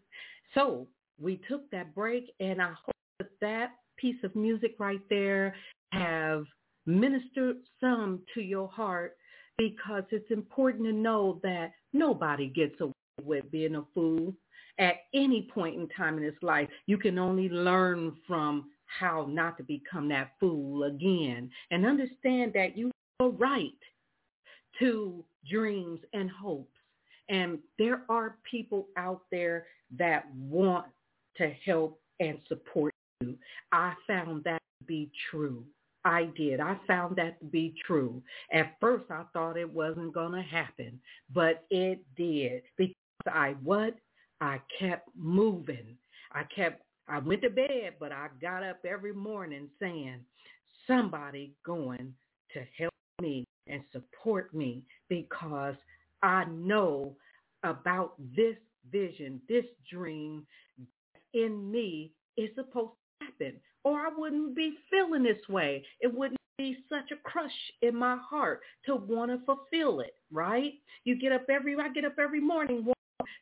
So we took that break and I hope that that piece of music right there have ministered some to your heart because it's important to know that nobody gets away with being a fool at any point in time in his life. You can only learn from how not to become that fool again and understand that you have a right to dreams and hopes. And there are people out there that want to help and support you. I found that to be true. I did. I found that to be true. At first, I thought it wasn't going to happen, but it did because I what? I kept moving. I kept, I went to bed, but I got up every morning saying, somebody going to help me and support me because I know about this vision, this dream in me is supposed to happen. Or I wouldn't be feeling this way. It wouldn't be such a crush in my heart to want to fulfill it, right? You get up every, I get up every morning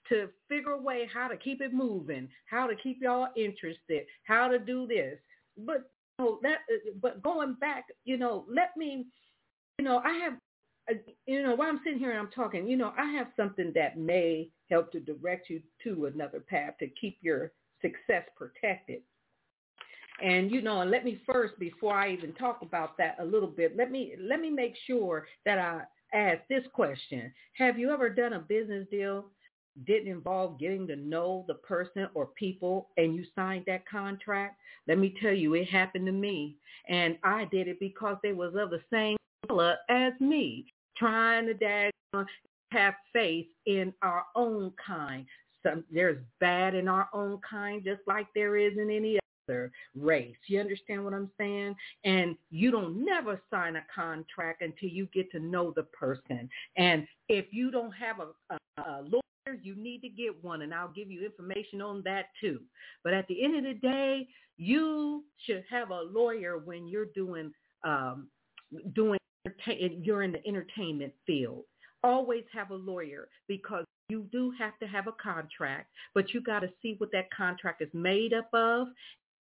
to figure a way how to keep it moving, how to keep y'all interested, how to do this. But you know, that, but going back, you know, let me, you know, I have you know, while I'm sitting here and I'm talking, you know, I have something that may help to direct you to another path to keep your success protected. And you know, and let me first, before I even talk about that a little bit, let me let me make sure that I ask this question: Have you ever done a business deal didn't involve getting to know the person or people and you signed that contract? Let me tell you, it happened to me, and I did it because they was of the same color as me, trying to have faith in our own kind. Some there's bad in our own kind, just like there is in any other race. You understand what I'm saying? And you don't never sign a contract until you get to know the person. And if you don't have a, a, a you need to get one, and I'll give you information on that too. But at the end of the day, you should have a lawyer when you're doing um, doing you're in the entertainment field. Always have a lawyer because you do have to have a contract, but you got to see what that contract is made up of.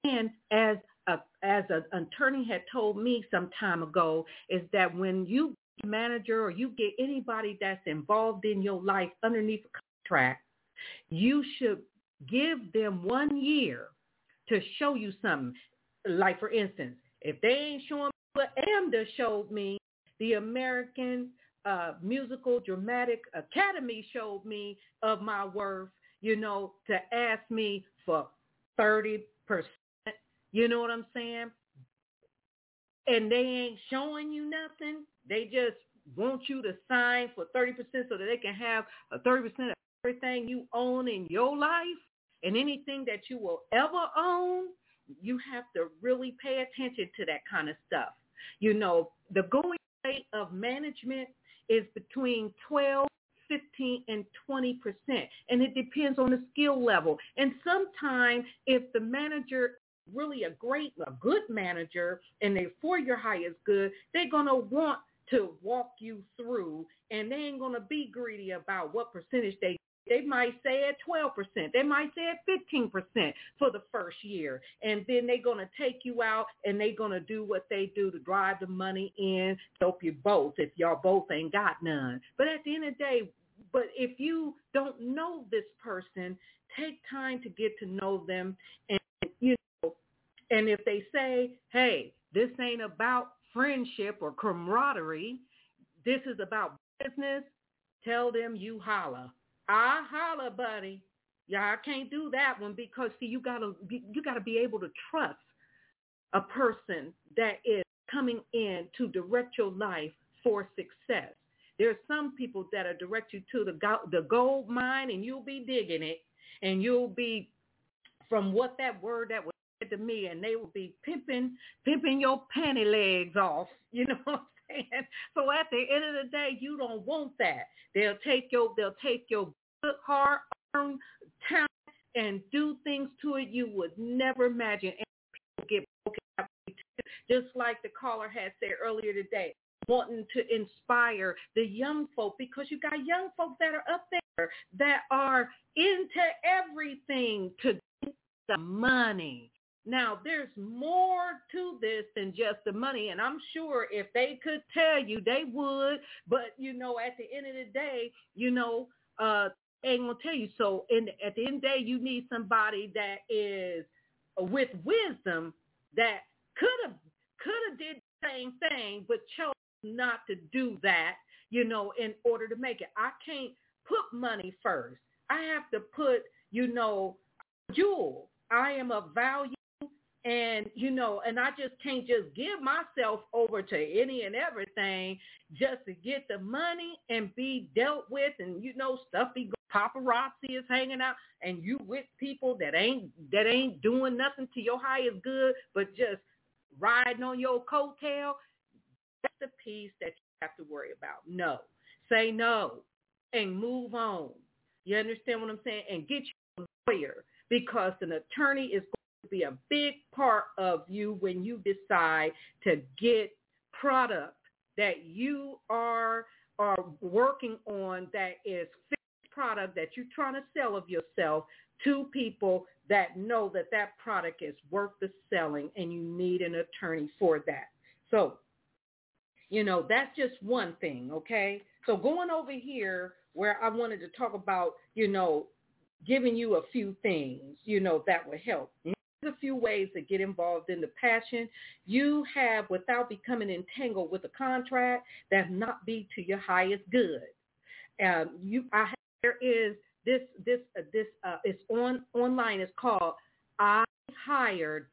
And as a, as an attorney had told me some time ago, is that when you manager or you get anybody that's involved in your life underneath contract, you should give them one year to show you something. Like for instance, if they ain't showing me, what AMDA showed me, the American uh, Musical Dramatic Academy showed me of my worth, you know, to ask me for 30%. You know what I'm saying? And they ain't showing you nothing. They just want you to sign for 30% so that they can have a 30% of everything you own in your life and anything that you will ever own. You have to really pay attention to that kind of stuff. You know, the going rate of management is between 12, 15, and 20 percent, and it depends on the skill level. And sometimes, if the manager really a great, a good manager, and their four-year high is good, they're gonna want to walk you through, and they ain't gonna be greedy about what percentage they they might say at 12%. They might say at 15% for the first year. And then they're going to take you out and they're going to do what they do to drive the money in, help you both if y'all both ain't got none. But at the end of the day, but if you don't know this person, take time to get to know them. And, you know, and if they say, hey, this ain't about friendship or camaraderie, this is about business, tell them you holla Ah, I holler, buddy. Y'all can't do that one because see, you gotta you gotta be able to trust a person that is coming in to direct your life for success. There's some people that'll direct you to the go- the gold mine, and you'll be digging it, and you'll be from what that word that was said to me, and they will be pimping pimping your panty legs off. You know saying? So at the end of the day, you don't want that. They'll take your they'll take your good hard earned talent and do things to it you would never imagine. And people get broken up. Just like the caller had said earlier today, wanting to inspire the young folk because you got young folks that are up there that are into everything to get the money. Now, there's more to this than just the money, and I'm sure if they could tell you, they would. But you know, at the end of the day, you know, uh, ain't gonna tell you. So, in at the end of the day, you need somebody that is with wisdom that could have could have did the same thing, but chose not to do that. You know, in order to make it, I can't put money first. I have to put, you know, jewel. I am of value And, you know, and I just can't just give myself over to any and everything just to get the money and be dealt with and, you know, stuff be paparazzi is hanging out and you with people that ain't that ain't doing nothing to your highest good but just riding on your coattail. That's the piece that you have to worry about. No. Say no and move on. You understand what I'm saying? And get you a lawyer because an attorney is going be a big part of you when you decide to get product that you are are working on that is fixed product that you're trying to sell of yourself to people that know that that product is worth the selling and you need an attorney for that. So, you know, that's just one thing, okay? So going over here where I wanted to talk about, you know, giving you a few things, you know, that would help. A few ways to get involved in the passion you have without becoming entangled with a contract that not be to your highest good. Um, you, I, there is this, this, uh, this, uh, it's on online. It's called ihire.com.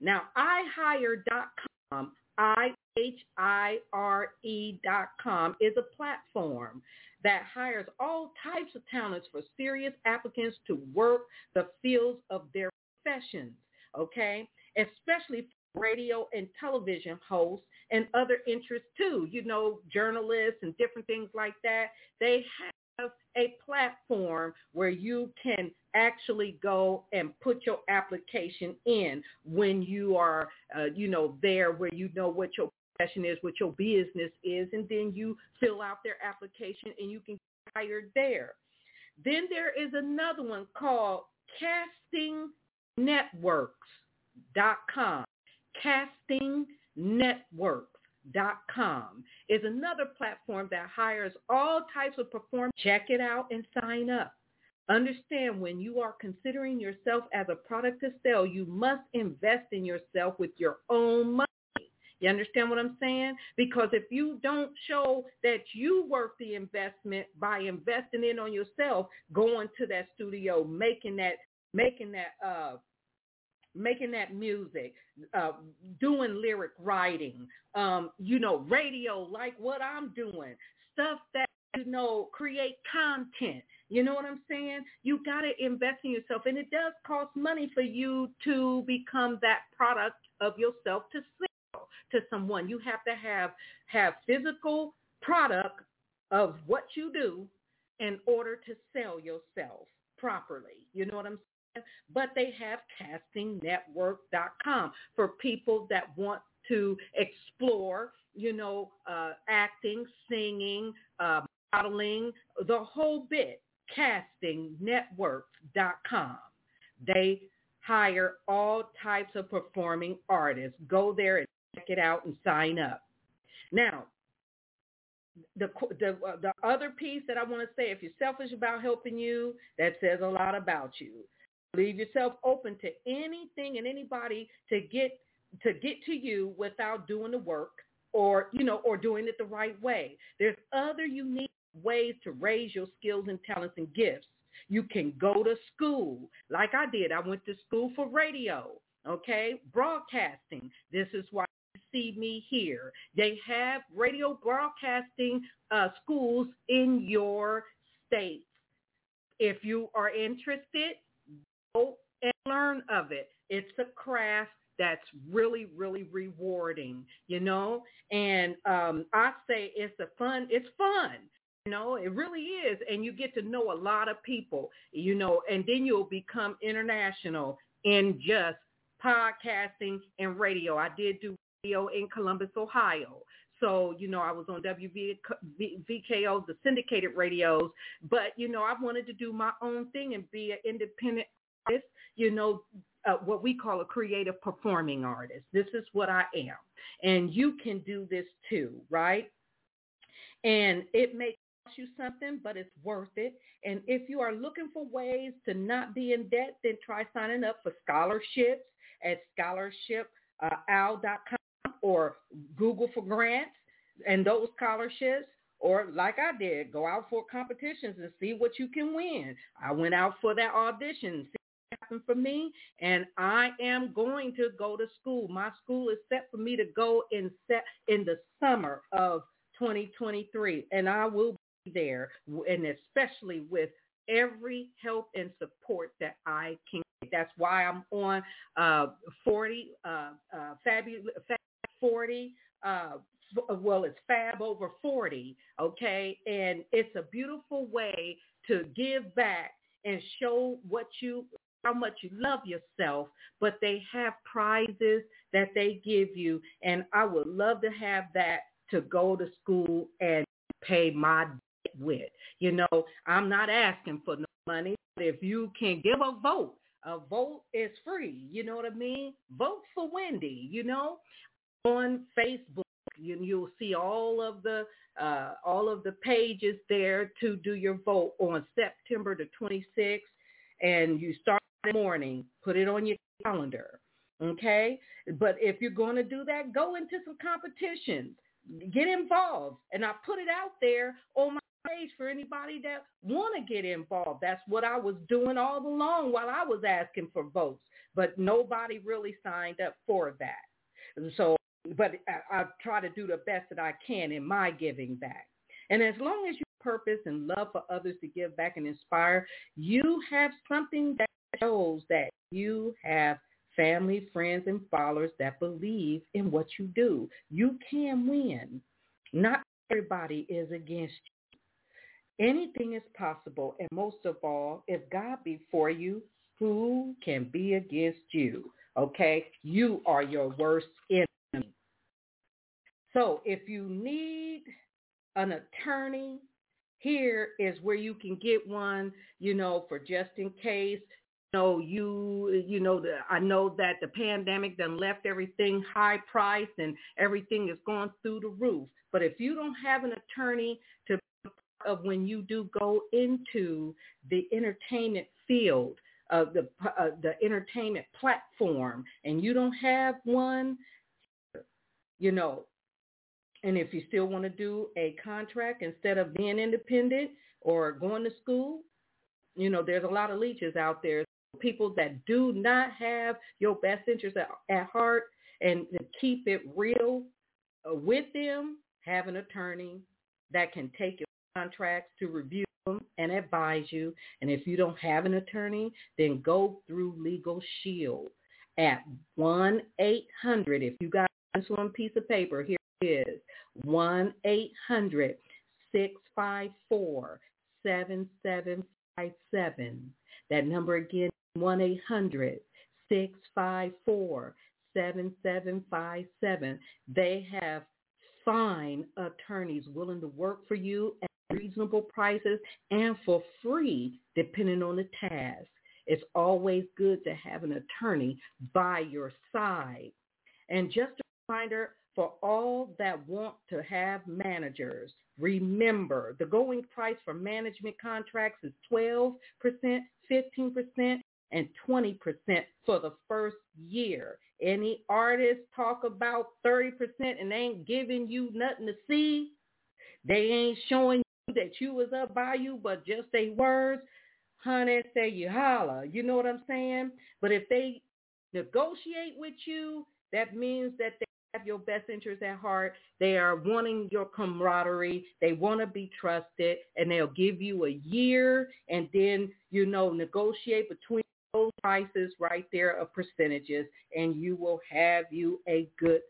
Now, ihire.com, I-H-I-R-E dot com is a platform that hires all types of talents for serious applicants to work the fields of their okay? Especially radio and television hosts and other interests too, you know, journalists and different things like that. They have a platform where you can actually go and put your application in when you are, uh, you know, there where you know what your profession is, what your business is, and then you fill out their application and you can get hired there. Then there is another one called castingnetworks.com. Castingnetworks.com is another platform that hires all types of performers. Check it out and sign up. Understand when you are considering yourself as a product to sell, you must invest in yourself with your own money. You understand what I'm saying? Because if you don't show that you worth the investment by investing in on yourself, going to that studio, making that, making that, uh, making that music, uh, doing lyric writing, um, you know, radio like what I'm doing, stuff that you know, create content. You know what I'm saying? You got to invest in yourself. And it does cost money for you to become that product of yourself to sell to someone. You have to have, have physical product of what you do in order to sell yourself properly. You know what I'm saying? But they have castingnetwork.com for people that want to explore, you know, uh, acting, singing, uh, modeling, the whole bit, castingnetwork.com. They hire all types of performing artists. Go there and check it out and sign up. Now, the the uh, the other piece that I want to say, if you're selfish about helping you, that says a lot about you. Leave yourself open to anything and anybody to get to get to you without doing the work or you know or doing it the right way. There's other unique ways to raise your skills and talents and gifts. You can go to school like I did. I went to school for radio, okay, broadcasting. This is why you see me here. They have radio broadcasting uh, schools in your state. If you are interested, and learn of it. It's a craft that's really, really rewarding, you know? And um, I say it's a fun, it's fun. You know, it really is. And you get to know a lot of people, you know, and then you'll become international in just podcasting and radio. I did do radio in Columbus, Ohio. So, you know, I was on WVKO, the syndicated radios, but, you know, I wanted to do my own thing and be an independent artist, you know, uh, what we call a creative performing artist. This is what I am. And you can do this too, right? And it may cost you something, but it's worth it. And if you are looking for ways to not be in debt, then try signing up for scholarships at scholarshipal.com or Google for grants and those scholarships. Or like I did, go out for competitions and see what you can win. I went out for that audition, happen for me, and I am going to go to school. My school is set for me to go in set in the summer of 2023, and I will be there, and especially with every help and support that I can. That's why I'm on uh, 40 uh, uh, fabulous Fab 40. Uh, well, it's Fab over 40, okay? And it's a beautiful way to give back and show what you how much you love yourself, but they have prizes that they give you and I would love to have that to go to school and pay my debt with. You know, I'm not asking for no money. If you can give a vote, a vote is free. You know what I mean? Vote for Wendy, you know, on Facebook. You, you'll see all of the uh, all of the pages there to do your vote on September the 26th, and you start morning. Put it on your calendar, okay? But if you're going to do that, go into some competitions, get involved, and I put it out there on my page for anybody that want to get involved. That's what I was doing all along while I was asking for votes, but nobody really signed up for that. And So but I, I try to do the best that I can in my giving back. And as long as you purpose and love for others to give back and inspire, you have something that shows that you have family, friends, and followers that believe in what you do. You can win. Not everybody is against you. Anything is possible. And most of all, if God be for you, who can be against you? Okay? You are your worst enemy. So if you need an attorney, here is where you can get one, you know, for just in case. Know, you, you know, the, I know that the pandemic then left everything high priced and everything is going through the roof. But if you don't have an attorney to of when you do go into the entertainment field, uh, the uh, the entertainment platform, and you don't have one, you know, and if you still want to do a contract instead of being independent or going to school, you know, there's a lot of leeches out there, people that do not have your best interest at, at heart and keep it real uh, with them, have an attorney that can take your contracts to review them and advise you. And if you don't have an attorney, then go through Legal Shield at 1-800. If you got this one piece of paper, here is 1-800-654-7757. That number again, 1-800-654-7757. They have fine attorneys willing to work for you at reasonable prices and for free, depending on the task. It's always good to have an attorney by your side. And just a reminder, for all that want to have managers. Remember, the going price for management contracts is 12%, 15%, and 20% for the first year. Any artist talk about 30% and they ain't giving you nothing to see, they ain't showing you that you was up by you, but just they words, honey, say you holler. You know what I'm saying? But if they negotiate with you, that means that they have your best interests at heart. They are wanting your camaraderie. They want to be trusted and they'll give you a year and then, you know, negotiate between those prices right there of percentages and you will have you a good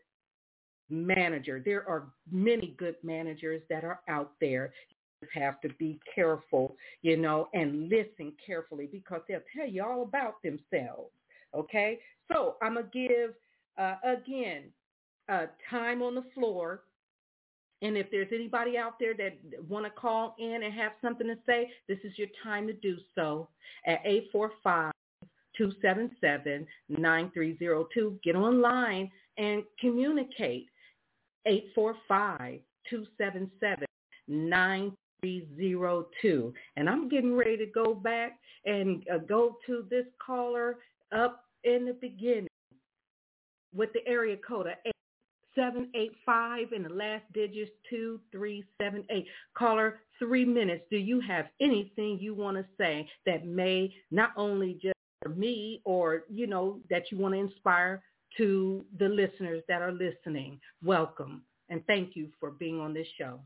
manager. There are many good managers that are out there. You have to be careful, you know, and listen carefully because they'll tell you all about themselves. Okay? So I'm going to give, uh, again, uh, time on the floor. And if there's anybody out there that want to call in and have something to say, this is your time to do so at 845-277-9302. Get online and communicate. 845-277-9302. And I'm getting ready to go back and uh, go to this caller up in the beginning with the area code of 785 and the last digits 2378. Caller, three minutes. Do you have anything you want to say that may not only just me or, you know, that you want to inspire to the listeners that are listening, welcome. And thank you for being on this show.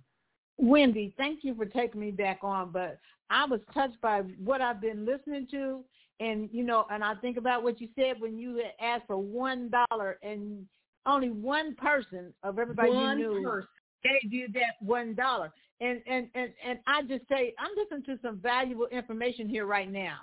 Wendy, thank you for taking me back on, but I was touched by what I've been listening to and you know, and I think about what you said when you asked for one dollar and only one person of everybody One you knew person. gave you that one dollar. And and and and I just say I'm listening to some valuable information here right now,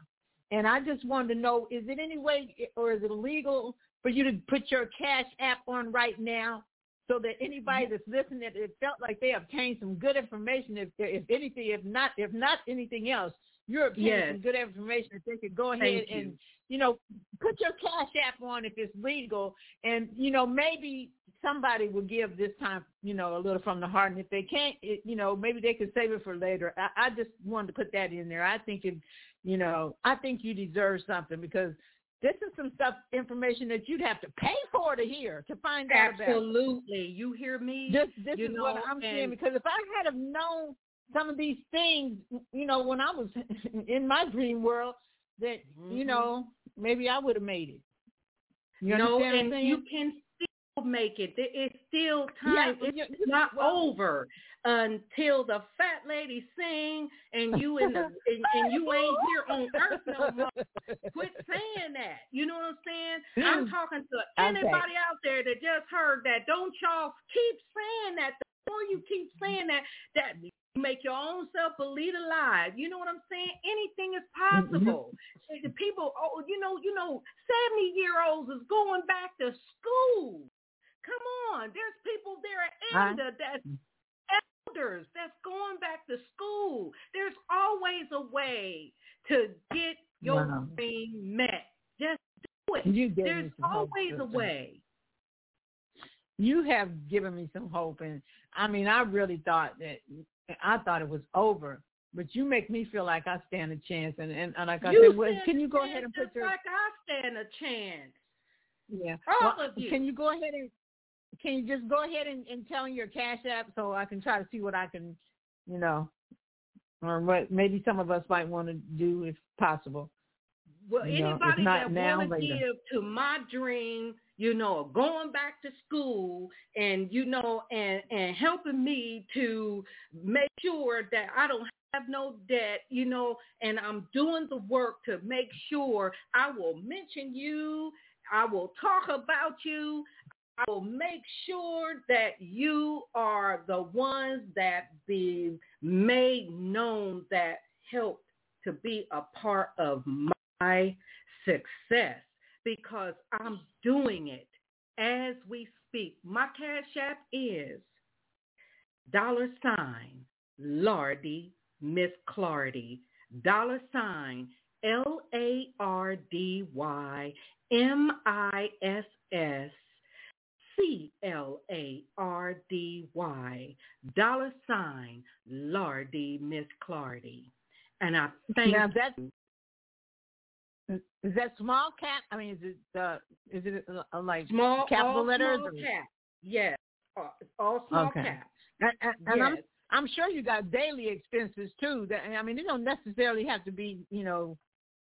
and I just wanted to know: is it any way, or is it legal for you to put your cash app on right now? So that anybody mm-hmm. that's listening, that it felt like they obtained some good information. If if anything, if not, if not anything else, you're obtaining Yes. some good information. If they could go ahead you. and you know put your cash app on if it's legal, and you know maybe somebody will give this time, you know, a little from the heart. And if they can't, it, you know, maybe they could save it for later. I, I just wanted to put that in there. I think it, you know, I think you deserve something because this is some stuff, information that you'd have to pay for to hear, to find out about. Absolutely. You hear me? This, this You is know, what I'm saying because if I had have known some of these things, you know, when I was in my dream world, that you Mhm. know, maybe I would have made it. You no, understand and you can make it. It's still time. but it's you- you- not well- over until the fat lady sing and you in the and, and you ain't here on earth no more. Quit saying that. You know what I'm saying? I'm mm. talking to Okay. anybody out there that just heard that. Don't y'all keep saying that. The more you keep saying that, that make your own self believe a lie. You know what I'm saying? Anything is mm-hmm. possible. The people, oh, you know, you know, 70 year olds is going back to school. Come on, there's people there at ENDA that's elders that's going back to school. There's always a way to get your Wow. dream met. Just do it. You There's hope, always a way. you have given me some hope and I mean I really thought that I thought it was over. But you make me feel like I stand a chance and, and, and like I You said, well, can you go ahead and put just your like I stand a chance. yeah. all Well, of you. Can you go ahead and can you just go ahead and, and tell me your cash app so I can try to see what I can you know or what maybe some of us might want to do if possible. Well, You know, anybody not that want to give to my dream, you know, of going back to school and you know, and and helping me to make sure that I don't have no debt, you know, and I'm doing the work to make sure I will mention you, I will talk about you, I will make sure that you are the ones that be made known that helped to be a part of my success because I'm doing it as we speak. My cash app is dollar sign Lardy Miss Clardy dollar sign L A R D Y M I S S C L A R D Y dollar sign Lardy Miss Clardy. And I thank now that's is that small cap? I mean, is it uh, is it uh, like small capital letters? small or- cap. Yes, all, all small Okay. cap. And, and, and I'm I'm sure you got daily expenses too. That I mean, they don't necessarily have to be, you know,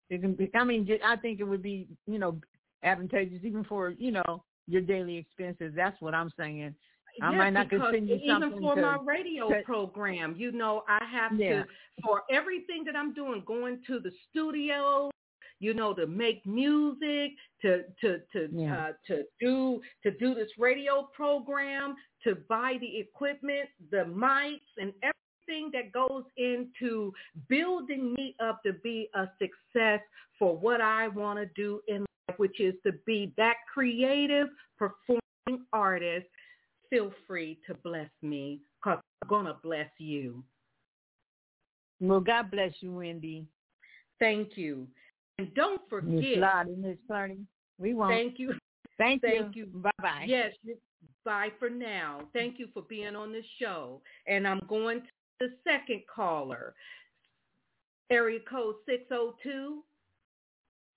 it can be. I mean, I think it would be, you know, advantageous even for, you know, your daily expenses. That's what I'm saying. I Yes, might not because you even something for to, my radio to- program, you know, I have Yeah. to for everything that I'm doing, going to the studio, you know, to make music, to to to Yeah. uh, to do to do this radio program, to buy the equipment, the mics, and everything that goes into building me up to be a success for what I want to do in life, which is to be that creative performing artist feel free to bless me because I'm going to bless you. well, God bless you, Wendy. Thank you. And don't Miss forget, Lardy, Miss Clardy. We won't. thank you. Thank, thank you. you. Bye bye. Yes, bye for now. Thank you for being on the show. And I'm going to the second caller, area code oh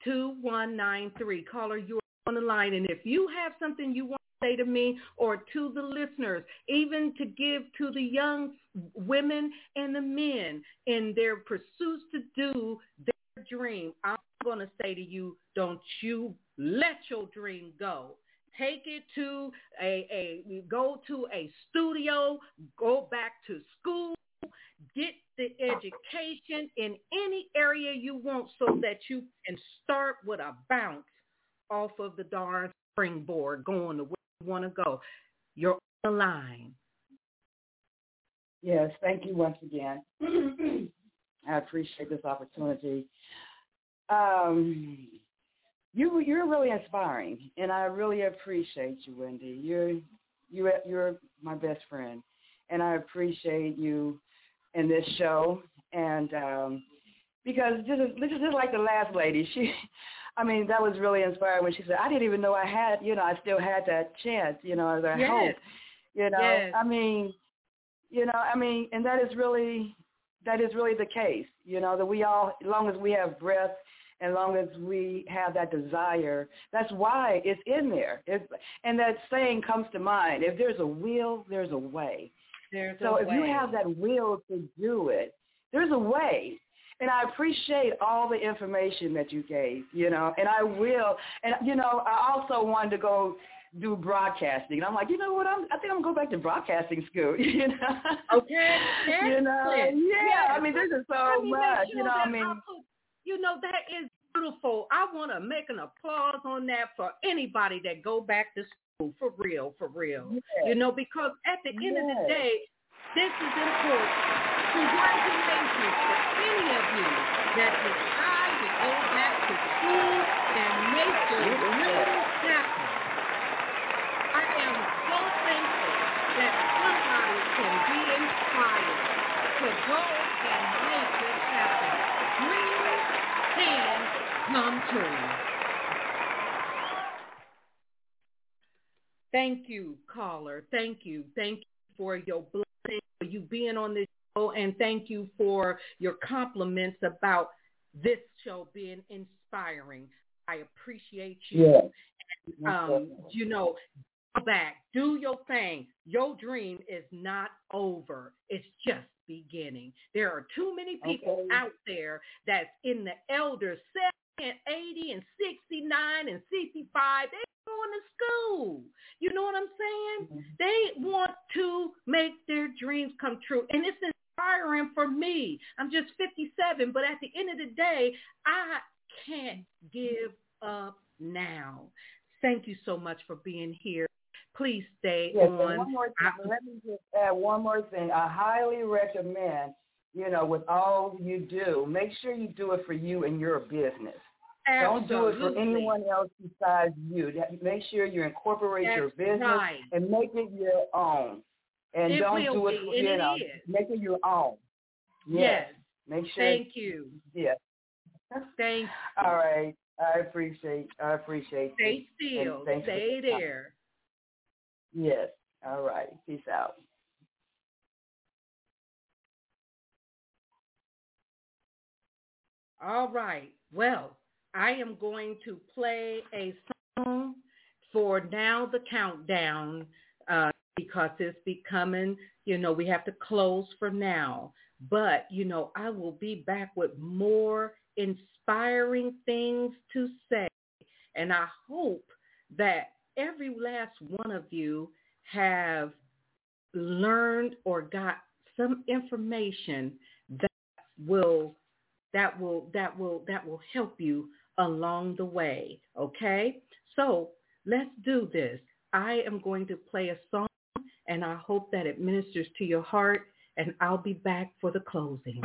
602-2193. Caller, you're on the line. And if you have something you want to say to me or to the listeners, even to give to the young women and the men in their pursuits to do their dream, I'm going to say to you, don't you let your dream go. Take it to a, a go to a studio, go back to school, get the education in any area you want so that you can start with a bounce off of the darn springboard going the way you want to go. You're on the line. Yes, thank you once again. I appreciate this opportunity. Um, you you're really inspiring, and I really appreciate you, Wendy. You're you're you're my best friend, and I appreciate you in this show. And um, because this is this is just like the last lady. She, I mean, that was really inspiring when she said, "I didn't even know I had, you know, I still had that chance, you know, that Yes. hope." You know, Yes. I mean, you know, I mean, and that is really that is really the case. You know, that we all, as long as we have breath, as long as we have that desire, that's why it's in there. It's, and that saying comes to mind: if there's a will, there's a way. There's So if you have that will to do it, there's a way. And I appreciate all the information that you gave, you know, and I will. And, you know, I also wanted to go do broadcasting. And I'm like, you know what, I'm, I think I'm going to go back to broadcasting school, you know. Okay. You know, yeah, I mean, this is so Let me make much, sure you know, I mean. put- you know, that is beautiful. I want to make an applause on that for anybody that go back to school, for real, for real. You know, because at the end of the day, this is important. Congratulations to any of you that decide to go back to school and make your dreams happen. I am so thankful that somebody can be inspired to go and make it happen. Dreams can come true. Thank you, caller. Thank you. Thank you for your blessing, for you being on this show, and thank you for your compliments about this show being inspiring. I appreciate you. Yes. Um, you know, go back, do your thing. Your dream is not over. It's just beginning. There are too many people Okay. out there that's in the elder 70 and 80 and 69 and 65. They going to school. You know what I'm saying? Mm-hmm. They want to make their dreams come true. And it's inspiring for me. I'm just 57, but at the end of the day, I can't give up now. Thank you so much for being here. Please stay Yes, on. one more thing. Let me just add one more thing. I highly recommend, you know, with all you do, make sure you do it for you and your business. Don't do it for anyone else besides you. Make sure you incorporate your business right. and make it your own. And It don't do it for, you know, make it your own. Yes. Make sure. Thank you. Yes. Thank All right. I appreciate. I appreciate. Stay you. Still. Stay there. Yes. All right. Peace out. All right. Well, I am going to play a song for now the countdown uh, because it's becoming, you know, we have to close for now. But, you know, I will be back with more inspiring things to say. And I hope that every last one of you have learned or got some information that will that will that will that will help you along the way okay? So let's do this. I am going to play a song and i hope that it ministers to your heart and i'll be back for the closing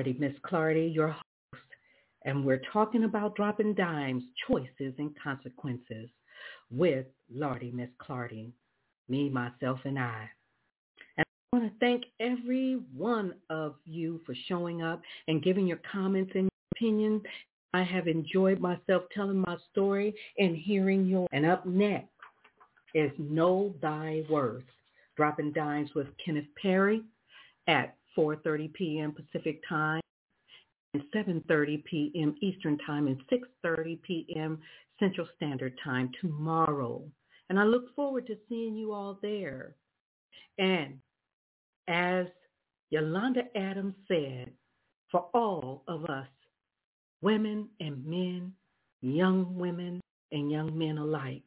Clardy, Miss Clardy, your host, and we're talking about dropping dimes, choices, and consequences with Lardy, Miss Clardy, me, myself, and I. And I want to thank every one of you for showing up and giving your comments and opinions. I have enjoyed myself telling my story and hearing yours. And up next is Know Thy Worth, dropping dimes with Kenneth Perry at 4.30 p.m. Pacific Time and 7.30 p.m. Eastern Time and 6.30 p.m. Central Standard Time tomorrow. And I look forward to seeing you all there. And as Yolanda Adams said, for all of us, women and men, young women and young men alike,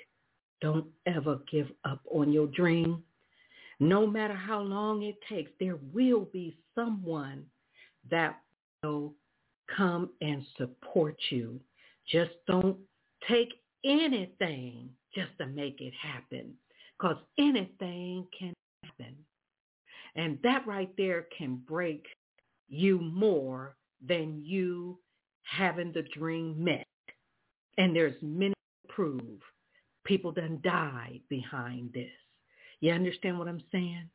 don't ever give up on your dream. No matter how long it takes, there will be someone that will come and support you. Just don't take anything just to make it happen because anything can happen. And that right there can break you more than you having the dream met. And there's many prove. People done died behind this. You understand what I'm saying?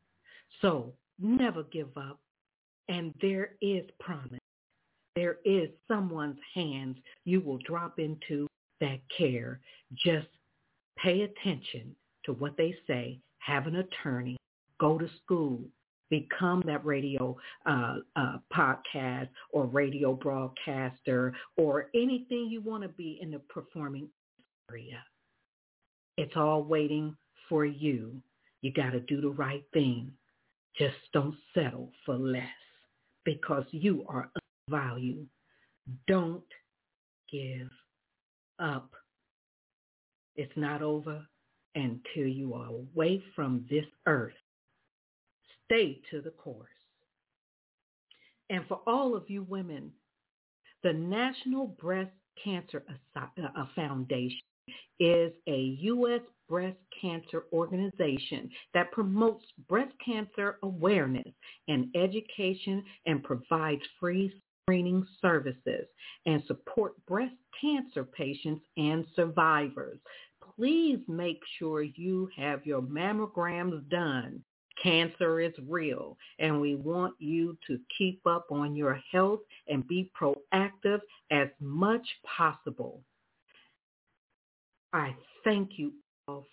So never give up. And there is promise. There is someone's hands you will drop into that care. Just pay attention to what they say. Have an attorney. Go to school. Become that radio uh, uh, podcast or radio broadcaster or anything you want to be in the performing area. It's all waiting for you. You got to do the right thing. Just don't settle for less because you are of value. Don't give up. It's not over until you are away from this earth. Stay to the course. And for all of you women, the National Breast Cancer uh, Foundation is a U.S. breast cancer organization that promotes breast cancer awareness and education and provides free screening services and support breast cancer patients and survivors. Please make sure you have your mammograms done. Cancer is real and we want you to keep up on your health and be proactive as much possible. I thank you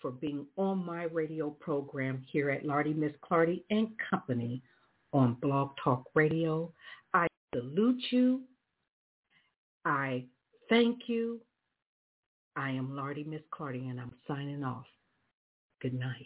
for being on my radio program here at Lardy Miss Clardy and Company on Blog Talk Radio. I salute you. I thank you. I am Lardy Miss Clardy and I'm signing off. Good night.